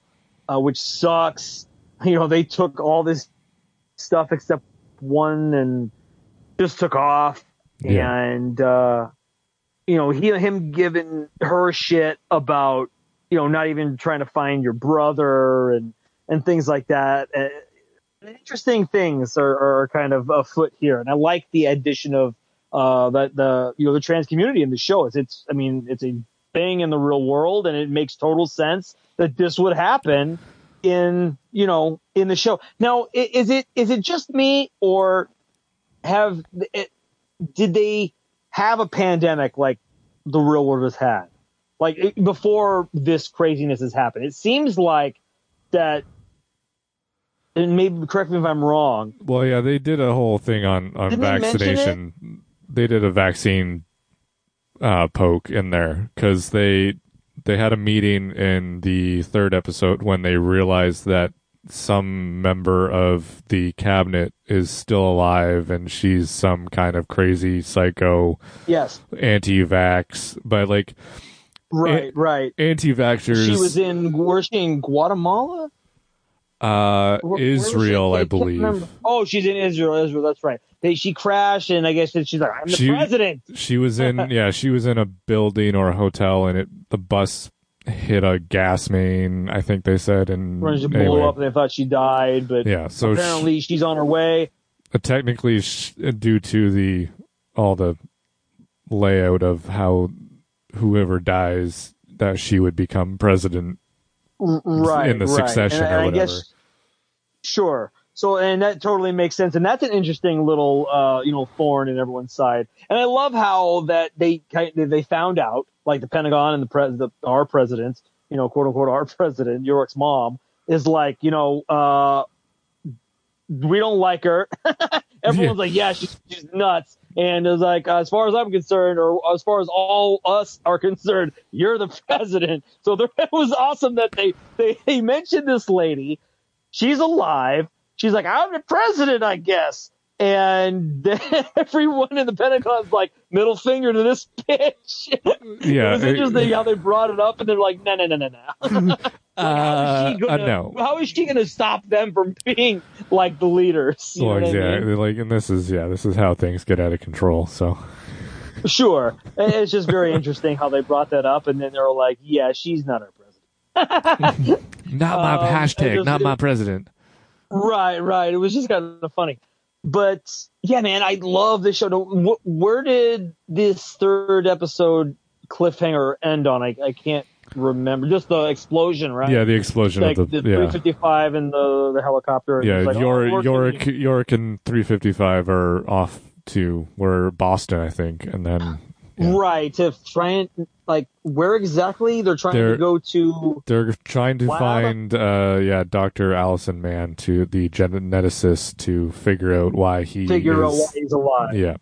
uh, which sucks. You know, they took all this stuff except one and just took off. Yeah. And, uh, you know, he, him giving her shit about, you know, not even trying to find your brother and, and things like that. Uh, interesting things are, are kind of afoot here, and I like the addition of uh, the the you know the trans community in the show. It's it's I mean it's a thing in the real world, and it makes total sense that this would happen in you know in the show. Now, is it is it just me or have it, did they have a pandemic like the real world has had, like before this craziness has happened. It seems like that. And maybe correct me if I'm wrong. Well, yeah, they did a whole thing on on Didn't they vaccination. They did a vaccine uh, poke in there because they they had a meeting in the third episode when they realized that some member of the cabinet is still alive and she's some kind of crazy psycho Yes, anti-vax, but like right, right. anti-vaxxers. She was in. Was she in Guatemala? Uh, Where- where was? Israel, I believe. Oh, she's in Israel. Israel. That's right. They, she crashed, and I guess she's like, "I'm the She- president." She was in yeah, she was in a building or a hotel and it the bus hit a gas main, I think they said and she blew anyway, up, and they thought she died, but Yeah, so apparently she's on her way. uh, technically sh- due to the all the layout of how whoever dies that she would become president right in the right. succession and, or and I whatever. guess sure. So and that totally makes sense, and that's an interesting little uh, you know thorn in everyone's side. And I love how that they kind they found out, like the Pentagon and the pres the, our president, you know, quote unquote our president, Yorick's mom, is like you know uh, we don't like her. Everyone's like, yeah, she's, she's nuts. And it's like, as far as I'm concerned, or as far as all us are concerned, you're the president. So there, it was awesome that they, they, they mentioned this lady. She's alive. She's like, I'm the president, I guess. And then everyone in the Pentagon's like, middle finger to this bitch. Yeah, it was it- interesting how they brought it up, and they're like, no, no, no, no, no. how, is she Uh, uh, no. how is she going to stop them from being like the leaders? Well, I mean? like and this is yeah, this is how things get out of control. So Sure. It's just very interesting how they brought that up, and then they're like, yeah, she's not our president. Not my Um, hashtag, just- not my president. Right, right. It was just kind of funny. But yeah, man, I love this show. Wh- Where did this third episode cliffhanger end on? I, I can't remember. Just the explosion, right? Yeah, the explosion like of the the, yeah. 355 and the, the helicopter. Yeah, like, Yorick, oh, Yorick, Yorick, and 355 are off to where Boston, I think, and then yeah. Right, to try and, like, where exactly? They're trying They're- to go to. they're trying to find, uh, yeah, Doctor Allison Mann to the geneticist to figure out why he Figure out why he's alive. yeah,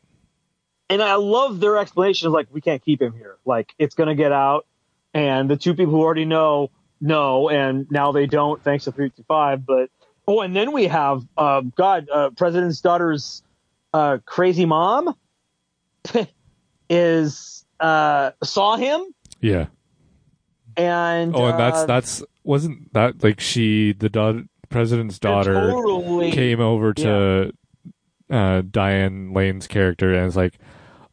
and I love their explanation. Is like we can't keep him here. Like it's gonna get out, and the two people who already know know, and now they don't thanks to 355. But oh, and then we have uh, God, uh, President's daughter's uh, crazy mom is uh, saw him, yeah. and Oh, and that's uh, that's wasn't that like she the daughter, president's daughter totally came over to uh, Diane Lane's character and was like,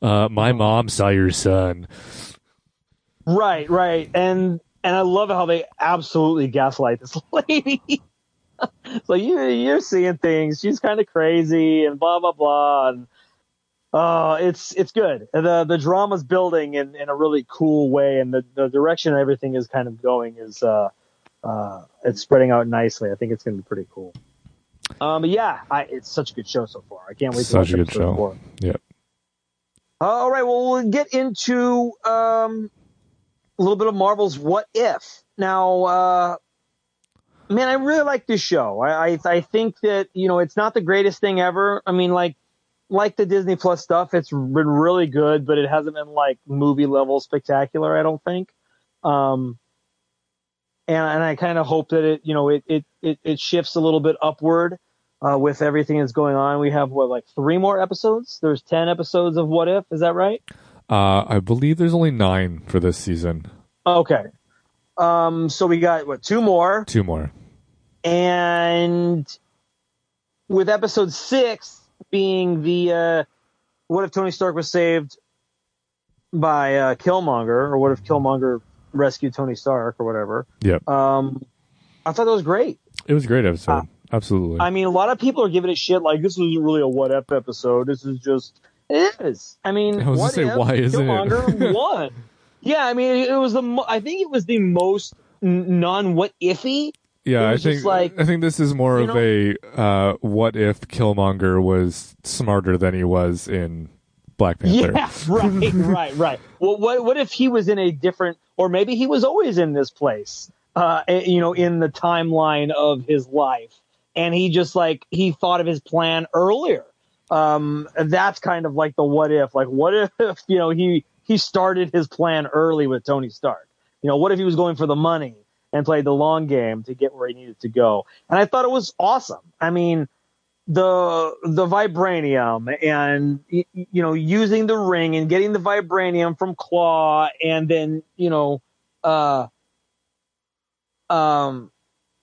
uh, "My mom saw your son." Right, right, and and I love how they absolutely gaslight this lady. so you you're seeing things. She's kind of crazy and blah blah blah. And uh, it's it's good. the The drama's building in, in a really cool way, and the, the direction everything is kind of going is uh, uh, it's spreading out nicely. I think it's going to be pretty cool. Um, yeah, I, it's such a good show so far. I can't wait to Such watch a good show. four. Uh, all right, well, we'll get into um, a little bit of Marvel's What If. Now, uh, man, I really like this show. I, I I think that you know it's not the greatest thing ever. I mean, like like the Disney Plus stuff, it's been really good, but it hasn't been like movie level spectacular. I don't think. Um, and and I kind of hope that it you know it it it, it shifts a little bit upward. Uh, with everything that's going on, we have what like three more episodes. There's ten episodes of What If. Is that right? Uh, I believe there's only nine for this season. Okay. Um, so we got what two more, Two more. and with episode six being the uh, what if Tony Stark was saved by uh, Killmonger, or what if Killmonger rescued Tony Stark, or whatever. Yep. Um, I thought that was great. It was a great episode. Uh, Absolutely. I mean, a lot of people are giving it shit like this isn't really a what if episode. This is just it is. I mean, I was what say, if why it? Killmonger won? Yeah, I mean, it was the. Mo- I think it was the most non what ify. Yeah, I think like, I think this is more of a uh, what if Killmonger was smarter than he was in Black Panther. Yeah, right, right, right. Well, what what if he was in a different, or maybe he was always in this place, uh, eh, you know, in the timeline of his life, and he just like he thought of his plan earlier. Um, that's kind of like the what if, like what if you know he he started his plan early with Tony Stark. You know, what if he was going for the money and played the long game to get where he needed to go? And I thought it was awesome. I mean the the vibranium and you know using the ring and getting the vibranium from Klaue and then you know uh um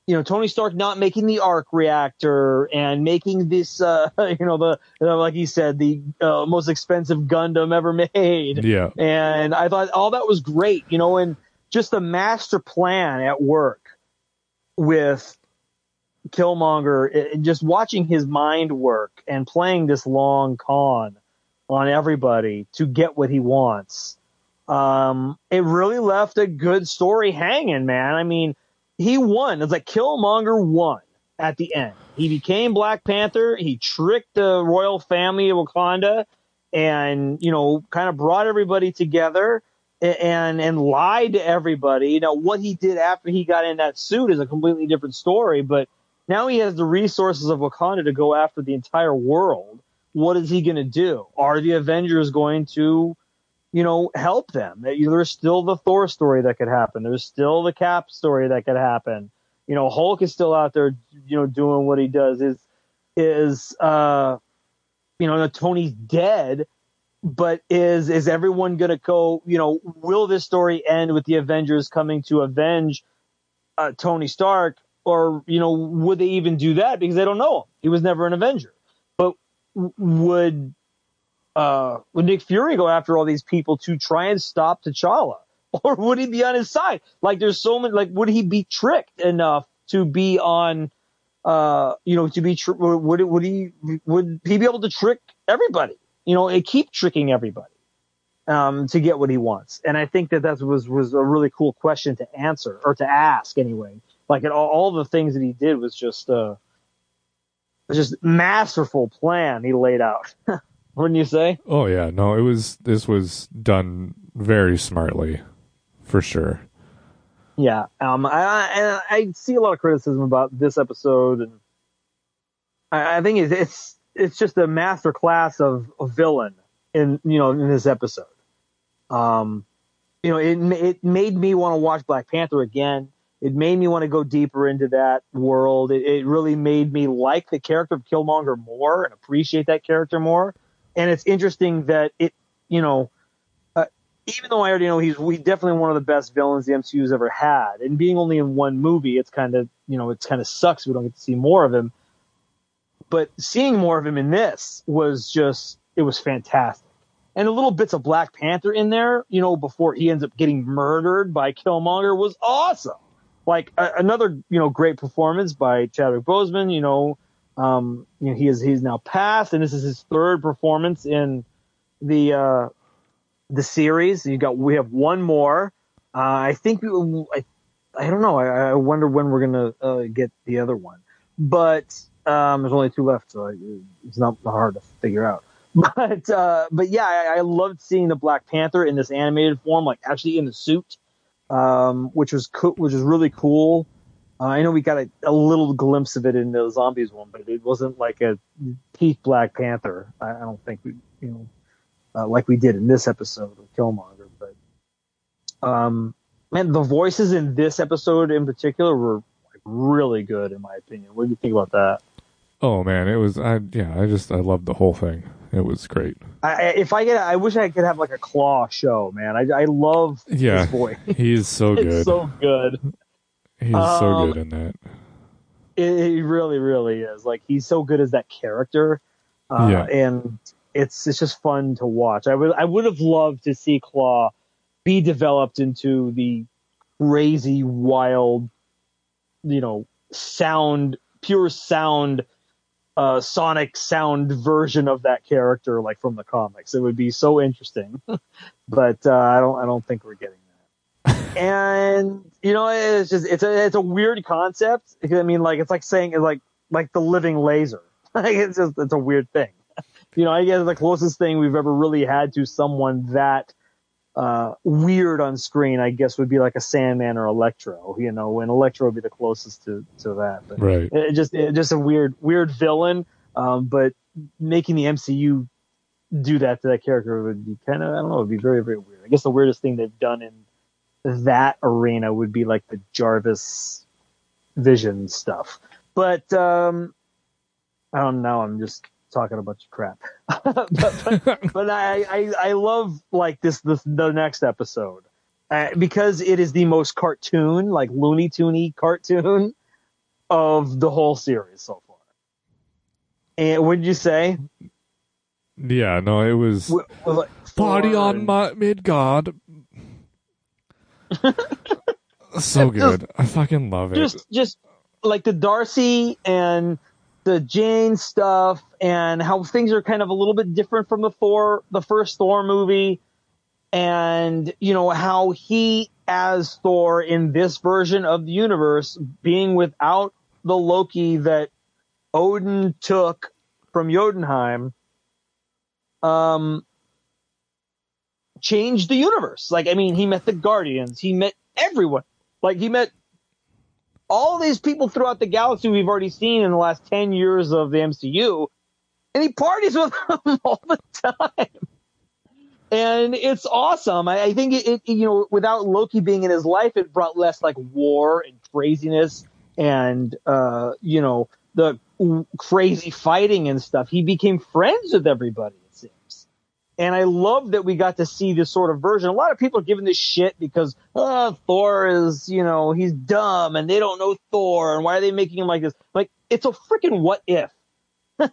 you know Tony Stark not making the arc reactor and making this uh you know the you know, like he said the uh, most expensive Gundam ever made Yeah. and I thought all that was great you know and just the master plan at work with Killmonger, and just watching his mind work and playing this long con on everybody to get what he wants. Um, it really left a good story hanging, man. I mean, he won. It's like Killmonger won at the end. He became Black Panther. He tricked the royal family of Wakanda and, you know, kind of brought everybody together and and lied to everybody. You know what he did after he got in that suit is a completely different story, but now he has the resources of Wakanda to go after the entire world. What is he going to do? Are the Avengers going to, you know, help them? There's still the Thor story that could happen. There's still the Cap story that could happen. You know, Hulk is still out there, you know, doing what he does. Is is uh, you know, Tony's dead, but is is everyone going to go? You know, will this story end with the Avengers coming to avenge uh, Tony Stark? or you know would they even do that? Because they don't know him. He was never an avenger. But would uh would nick fury go after all these people to try and stop t'challa? Or would he be on his side? Like there's so many like would he be tricked enough to be on uh you know to be tr- would would he would he be able to trick everybody you know and keep tricking everybody um, to get what he wants. And I think that that was was a really cool question to answer or to ask anyway like it, all, all the things that he did was just uh was just masterful plan he laid out. Wouldn't you say? Oh yeah, no, it was this was done very smartly, for sure. Yeah, um, I, I I see a lot of criticism about this episode, and I, I think it's, it's it's just a master class of a villain in you know in this episode. Um, you know, it it made me want to watch Black Panther again it made me want to go deeper into that world. It, it, really made me like the character of Killmonger more and appreciate that character more. And it's interesting that it, you know, uh, even though I already know he's we definitely one of the best villains the MCU's ever had, and being only in one movie, it's kind of you know it's kind of sucks we don't get to see more of him. But seeing more of him in this was just it was fantastic. And the little bits of Black Panther in there, you know, before he ends up getting murdered by Killmonger was awesome like a, another you know great performance by Chadwick Boseman. You know, um, you know he is he's now passed, and this is his third performance in the uh, the series. You got we have one more. Uh, I think we, I I don't know. I, I wonder when we're gonna uh, get the other one, but um, there's only two left, so it's not hard to figure out. But uh, but yeah, I, I loved seeing the Black Panther in this animated form, like actually in the suit um, which was co- which was really cool. Uh, I know we got a, a, little glimpse of it in the zombies one, but it wasn't like a peak Black Panther. I, I don't think we, you know, uh, like we did in this episode of Killmonger. But um, man, the voices in this episode in particular were really good, in my opinion. What do you think about that? Oh man, it was. I yeah, I just I loved the whole thing. It was great. I, if I get, I wish I could have like a Klaue show, man. I, I love yeah, his voice. He's so good. so good. He's um, so good in that. He really, really is. Like he's so good as that character. Uh, yeah. and it's it's just fun to watch. I would I would have loved to see Klaue be developed into the crazy, wild, you know, sound, pure sound uh, sonic sound version of that character, like from the comics. It would be so interesting, but uh, I don't. I don't think we're getting that. and you know, it's just it's a it's a weird concept. I mean, like it's like saying it's like like the living laser. Like it's just it's a weird thing. you know, I guess the closest thing we've ever really had to someone that uh, weird on screen, I guess, would be like a Sandman or Electro. You know, and Electro would be the closest to to that. But Right. it just it, just a weird weird villain. Um, but making the MCU do that to that character would be kind of I don't know, it would be very very weird. I guess the weirdest thing they've done in that arena would be like the Jarvis Vision stuff. But um, I don't know. I'm just talking a bunch of crap. but but, but I, I I love like this this the next episode uh, because it is the most cartoon like Looney Toony cartoon of the whole series so far. And what did you say? Yeah, no, it was W- was like party on my Midgard. so good. I fucking love it. just just like the Darcy and the Jane stuff and how things are kind of a little bit different from the Thor the first Thor movie and you know how he as Thor in this version of the universe being without the Loki that Odin took from Jotunheim um changed the universe. Like I mean he met the Guardians. He met everyone. Like he met all these people throughout the galaxy we've already seen in the last 10 years of the MCU, and he parties with them all the time. And it's awesome. I, I think it, it, you know, without Loki being in his life, it brought less like war and craziness and, uh, you know, the crazy fighting and stuff. He became friends with everybody. And I love that we got to see this sort of version. A lot of people are giving this shit because uh, Thor is, you know, he's dumb and they don't know Thor and why are they making him like this? Like, it's a freaking what if, Yeah.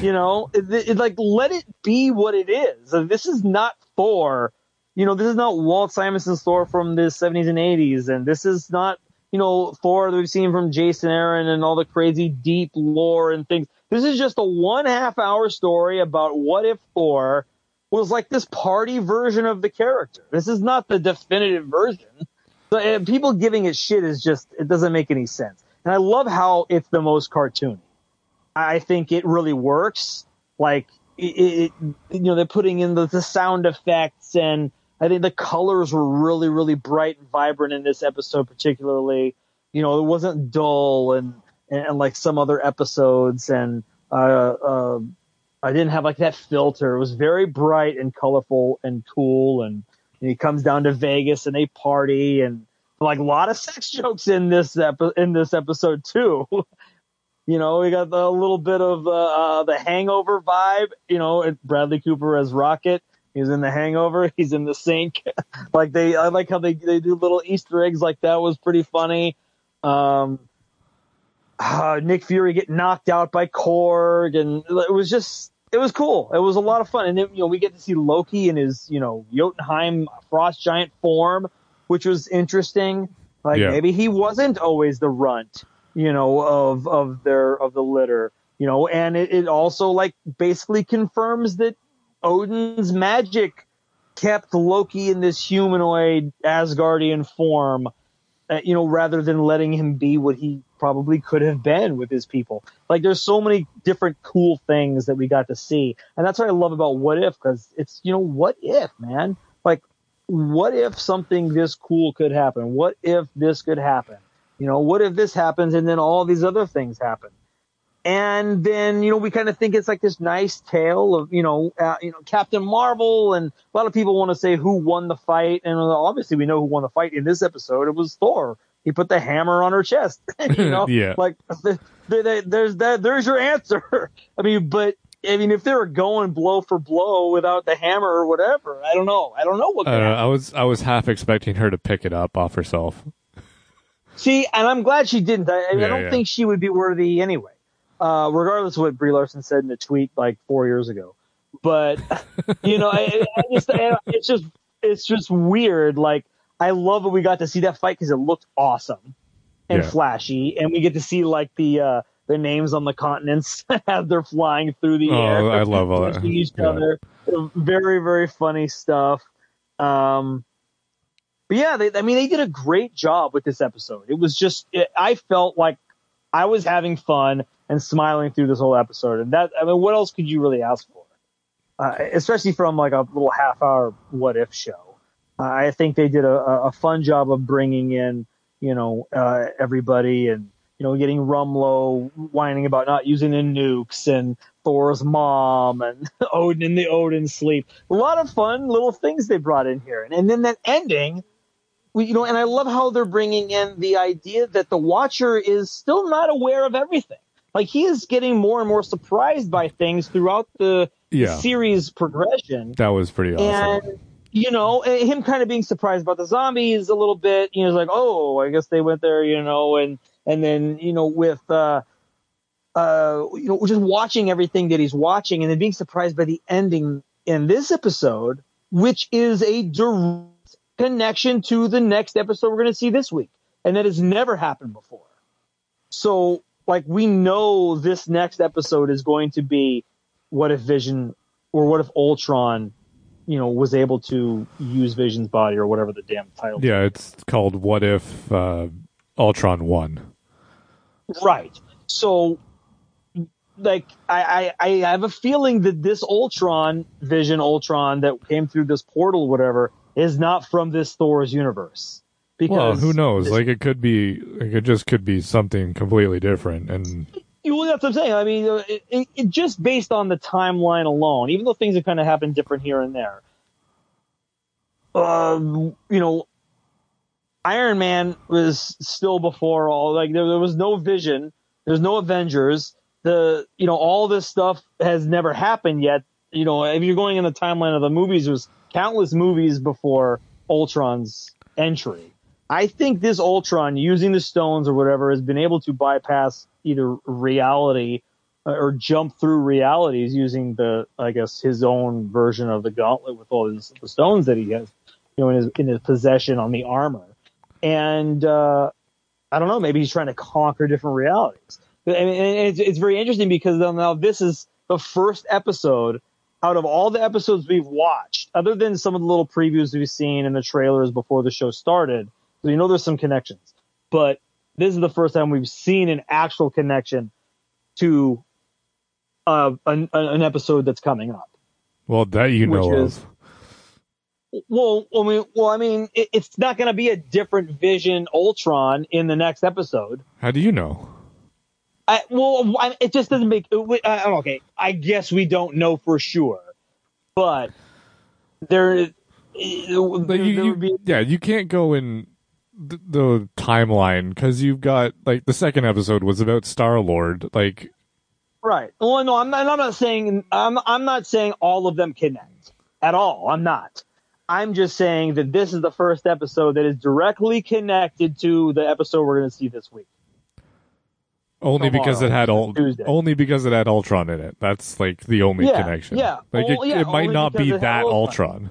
you know? It, it- like, let it be what it is. This is not Thor. You know, this is not Walt Simonson's Thor from the 70s and 80s. And this is not, you know, Thor that we've seen from Jason Aaron and all the crazy deep lore and things. This is just a one half hour story about what if Thor was like this party version of the character. This is not the definitive version. So, and people giving it shit is just, it doesn't make any sense. And I love how it's the most cartoony. I think it really works. Like, it, it, you know, they're putting in the, the sound effects and I think the colors were really, really bright and vibrant in this episode, particularly. You know, it wasn't dull and, and, and like some other episodes and, uh, uh, I didn't have like that filter. It was very bright and colorful and cool. And, and he comes down to Vegas and they party and like a lot of sex jokes in this epi- in this episode too. you know, we got a little bit of uh, uh, the Hangover vibe. You know, Bradley Cooper as Rocket. He's in the Hangover. He's in the sink. like they, I like how they they do little Easter eggs like that. Was pretty funny. Um, uh, Nick Fury get knocked out by Korg, and it was just it was cool. It was a lot of fun, and then you know we get to see Loki in his you know Jotunheim frost giant form, which was interesting. Like Yeah. maybe he wasn't always the runt, you know, of of their of the litter, you know, and it, it also like basically confirms that Odin's magic kept Loki in this humanoid Asgardian form, uh, you know, rather than letting him be what he probably could have been with his people. Like, there's so many different cool things that we got to see, and that's what I love about What If, because it's you know, what if, man? Like, what if something this cool could happen? What if this could happen? You know, what if this happens and then all these other things happen? And then, you know, we kind of think it's like this nice tale of, you know, uh, you know, Captain Marvel, and a lot of people want to say who won the fight, and obviously we know who won the fight in this episode. It was Thor. He put the hammer on her chest. you know, Yeah. like th- th- th- there's that. There's your answer. I mean, but I mean, if they were going blow for blow without the hammer or whatever, I don't know. I don't know what. I, could don't know, happen. I was I was half expecting her to pick it up off herself. See, and I'm glad she didn't. I, I Yeah, don't yeah. think she would be worthy anyway, uh, regardless of what Brie Larson said in a tweet like four years ago. But you know, I, I just, I, it's just, it's just weird. Like, I love that we got to see that fight because it looked awesome and Yeah. flashy, and we get to see like the uh, the names on the continents as they're flying through the Oh, air. I love all that. each Yeah. other. Very, very funny stuff. Um, but yeah, they, I mean, they did a great job with this episode. It was just, it, I felt like I was having fun and smiling through this whole episode. And that, I mean, what else could you really ask for? uh, especially from like a little half hour what if show. Uh, I think they did a, a fun job of bringing in, you know, uh, everybody and, you know, getting Rumlow whining about not using the nukes and Thor's mom and Odin in the Odin sleep. A lot of fun little things they brought in here. And, and then that ending, we, you know, and I love how they're bringing in the idea that the watcher is still not aware of everything. Like he is getting more and more surprised by things throughout the, Yeah. series progression. That was pretty awesome. And you know, him kind of being surprised about the zombies a little bit. You know, like, oh, I guess they went there. You know, and and then you know with uh, uh, you know, just watching everything that he's watching, and then being surprised by the ending in this episode, which is a direct connection to the next episode we're going to see this week, and that has never happened before. So, like, we know this next episode is going to be what if Vision or what if Ultron, you know, was able to use Vision's body or whatever the damn title. yeah, it's called What If uh, Ultron won. Right. So, like, I, I, I have a feeling that this Ultron, Vision Ultron that came through this portal, whatever, is not from this Thor's universe. Because Well, who knows? this- Like it could be, like, it just could be something completely different. And you, Well, that's what I'm saying. I mean, uh, it, it, it just based on the timeline alone, even though things have kind of happened different here and there. Um, you know, Iron Man was still before all like there, there was no Vision, there's no Avengers. The you know all this stuff has never happened yet. You know, if you're going in the timeline of the movies, there was countless movies before Ultron's entry. I think this Ultron using the stones or whatever has been able to bypass either reality uh, or jump through realities using the, I guess, his own version of the gauntlet with all his, the stones that he has, you know, in his, in his possession on the armor. And, uh, I don't know, maybe he's trying to conquer different realities. I mean, it's, it's very interesting because now this is the first episode out of all the episodes we've watched, other than some of the little previews we've seen in the trailers before the show started. So you know there's some connections, but this is the first time we've seen an actual connection to uh, an, an episode that's coming up. well, that you know is- of. Well, I mean, well, I mean, it, it's not going to be a different Vision Ultron in the next episode. How do you know? I, well, I, it just doesn't make. Uh, okay, I guess we don't know for sure, but there, there, you, there you- would be yeah, you can't go in the, the timeline because you've got like the second episode was about Star Lord. Like, Right. Well, no, I'm not, I'm not saying I'm I'm not saying all of them connect at all. I'm not. I'm just saying that this is the first episode that is directly connected to the episode we're going to see this week. only because it had Tuesday. only because it had Ultron in it. That's like the only Yeah, connection. yeah. like Well, it, yeah, it might not be that Ultron. Ultron.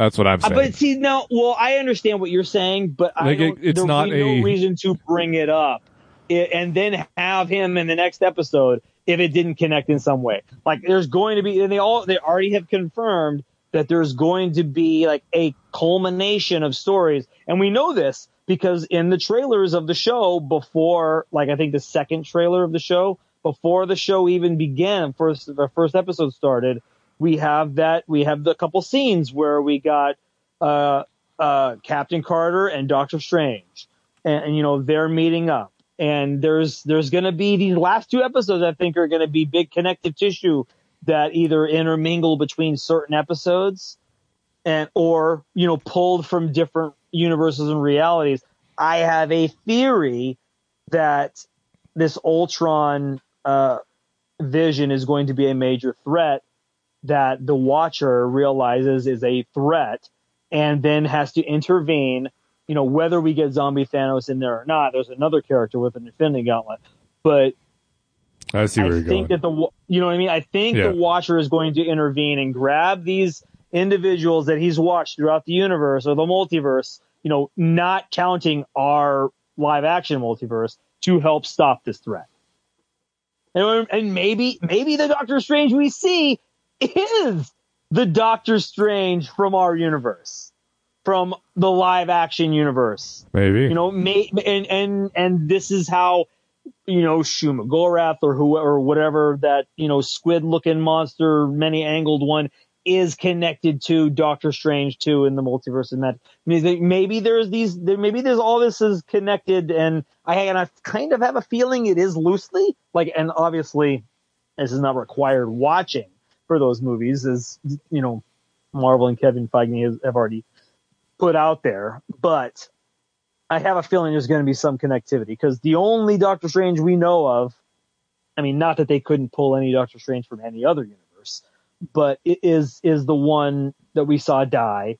That's what I'm Uh, saying. but see, now, well, I understand what you're saying, but Like, it- don't, it's not a- no reason to bring it up i- and then have him in the next episode if it didn't connect in some way. Like, there's going to be, and they all, they already have confirmed that there's going to be like a culmination of stories. And we know this because in the trailers of the show before, like, I think the second trailer of the show, before the show even began, first, the first episode started, we have that, we have the couple scenes where we got, uh, uh, Captain Carter and Doctor Strange, and, and you know they're meeting up. And there's there's going to be these last two episodes. I think are going to be big connective tissue that either intermingle between certain episodes, and or you know pulled from different universes and realities. I have a theory that this Ultron uh, vision is going to be a major threat that the Watcher realizes is a threat and then has to intervene. You know, whether we get zombie Thanos in there or not, there's another character with an Infinity Gauntlet. But I see where I you're think going. that the you know what I mean. I think Yeah. the Watcher is going to intervene and grab these individuals that he's watched throughout the universe or the multiverse. You know, not counting our live action multiverse to help stop this threat. And, and maybe maybe the Doctor Strange we see is the Doctor Strange from our universe, from the live action universe Maybe. you know may, and and and this is how you know, Shuma Gorath or whoever, whatever that, you know, squid looking monster, many angled one is connected to Doctor Strange too in the multiverse of magic. Maybe there's these, there, maybe there's all this is connected, and I and I kind of have a feeling it is loosely like, and obviously, this is not required watching for those movies, as you know, Marvel and Kevin Feige have already put out there, but I have a feeling there's going to be some connectivity because the only Doctor Strange we know of, I mean, not that they couldn't pull any Doctor Strange from any other universe, but it is is the one that we saw die,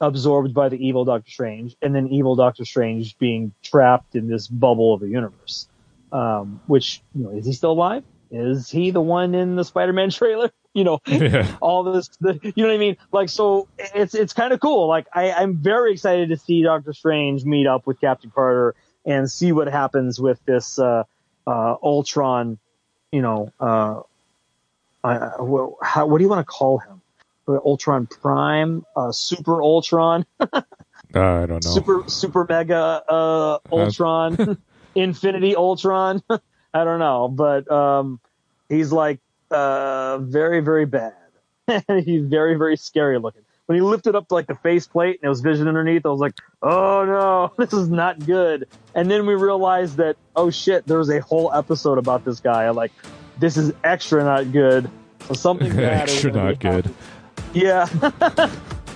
absorbed by the evil Doctor Strange, and then evil Doctor Strange being trapped in this bubble of a universe. Um, which you know, is he still alive? Is he the one in the Spider-Man trailer? You know, yeah. all this, the, you know what I mean? Like, so it's it's kind of cool. Like, I, I'm very excited to see Doctor Strange meet up with Captain Carter and see what happens with this uh, uh, Ultron. You know, uh, uh, what, how, what do you want to call him? Ultron Prime, uh, Super Ultron. uh, I don't know. Super Super Mega uh, Ultron, Infinity Ultron. I don't know, but um, he's like uh, very very bad. he's very very scary looking. When he lifted up like the face plate and it was vision underneath, I was like, "Oh no, this is not good." And then we realized that, oh shit, there was a whole episode about this guy. Like, this is extra not good. So something bad extra not good. Yeah.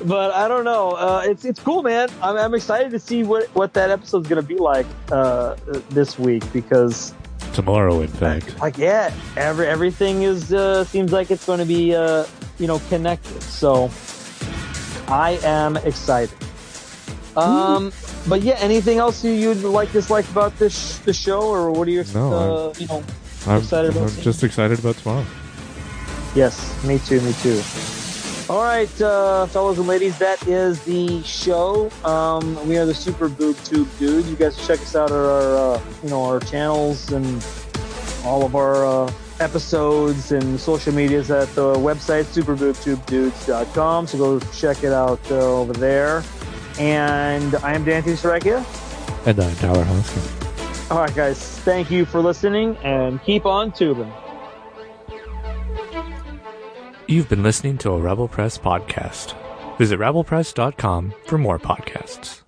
but I don't know. Uh, it's it's cool, man. I'm, I'm excited to see what what that episode's gonna be like uh, this week because tomorrow, in fact. Like yeah, every everything is uh, seems like it's going to be uh, you know connected. So I am excited. Um, but yeah, anything else you, you'd like to dislike about this the show, or what are your no, uh, you know I'm, excited about? I'm just excited about tomorrow. Yes, me too, me too. All right, uh, fellows and ladies, that is the show. Um, we are the Super Boob Tube Dudes. You guys check us out at our, uh, you know, our channels and all of our uh, episodes and social medias at the website superboobtubedudes.com. So go check it out uh, over there. And I am Dante Sarakia. And I'm Tyler Hoskin. All right, guys. Thank you for listening and keep on tubing. You've been listening to a Rebel Press podcast. Visit rebelpress.com for more podcasts.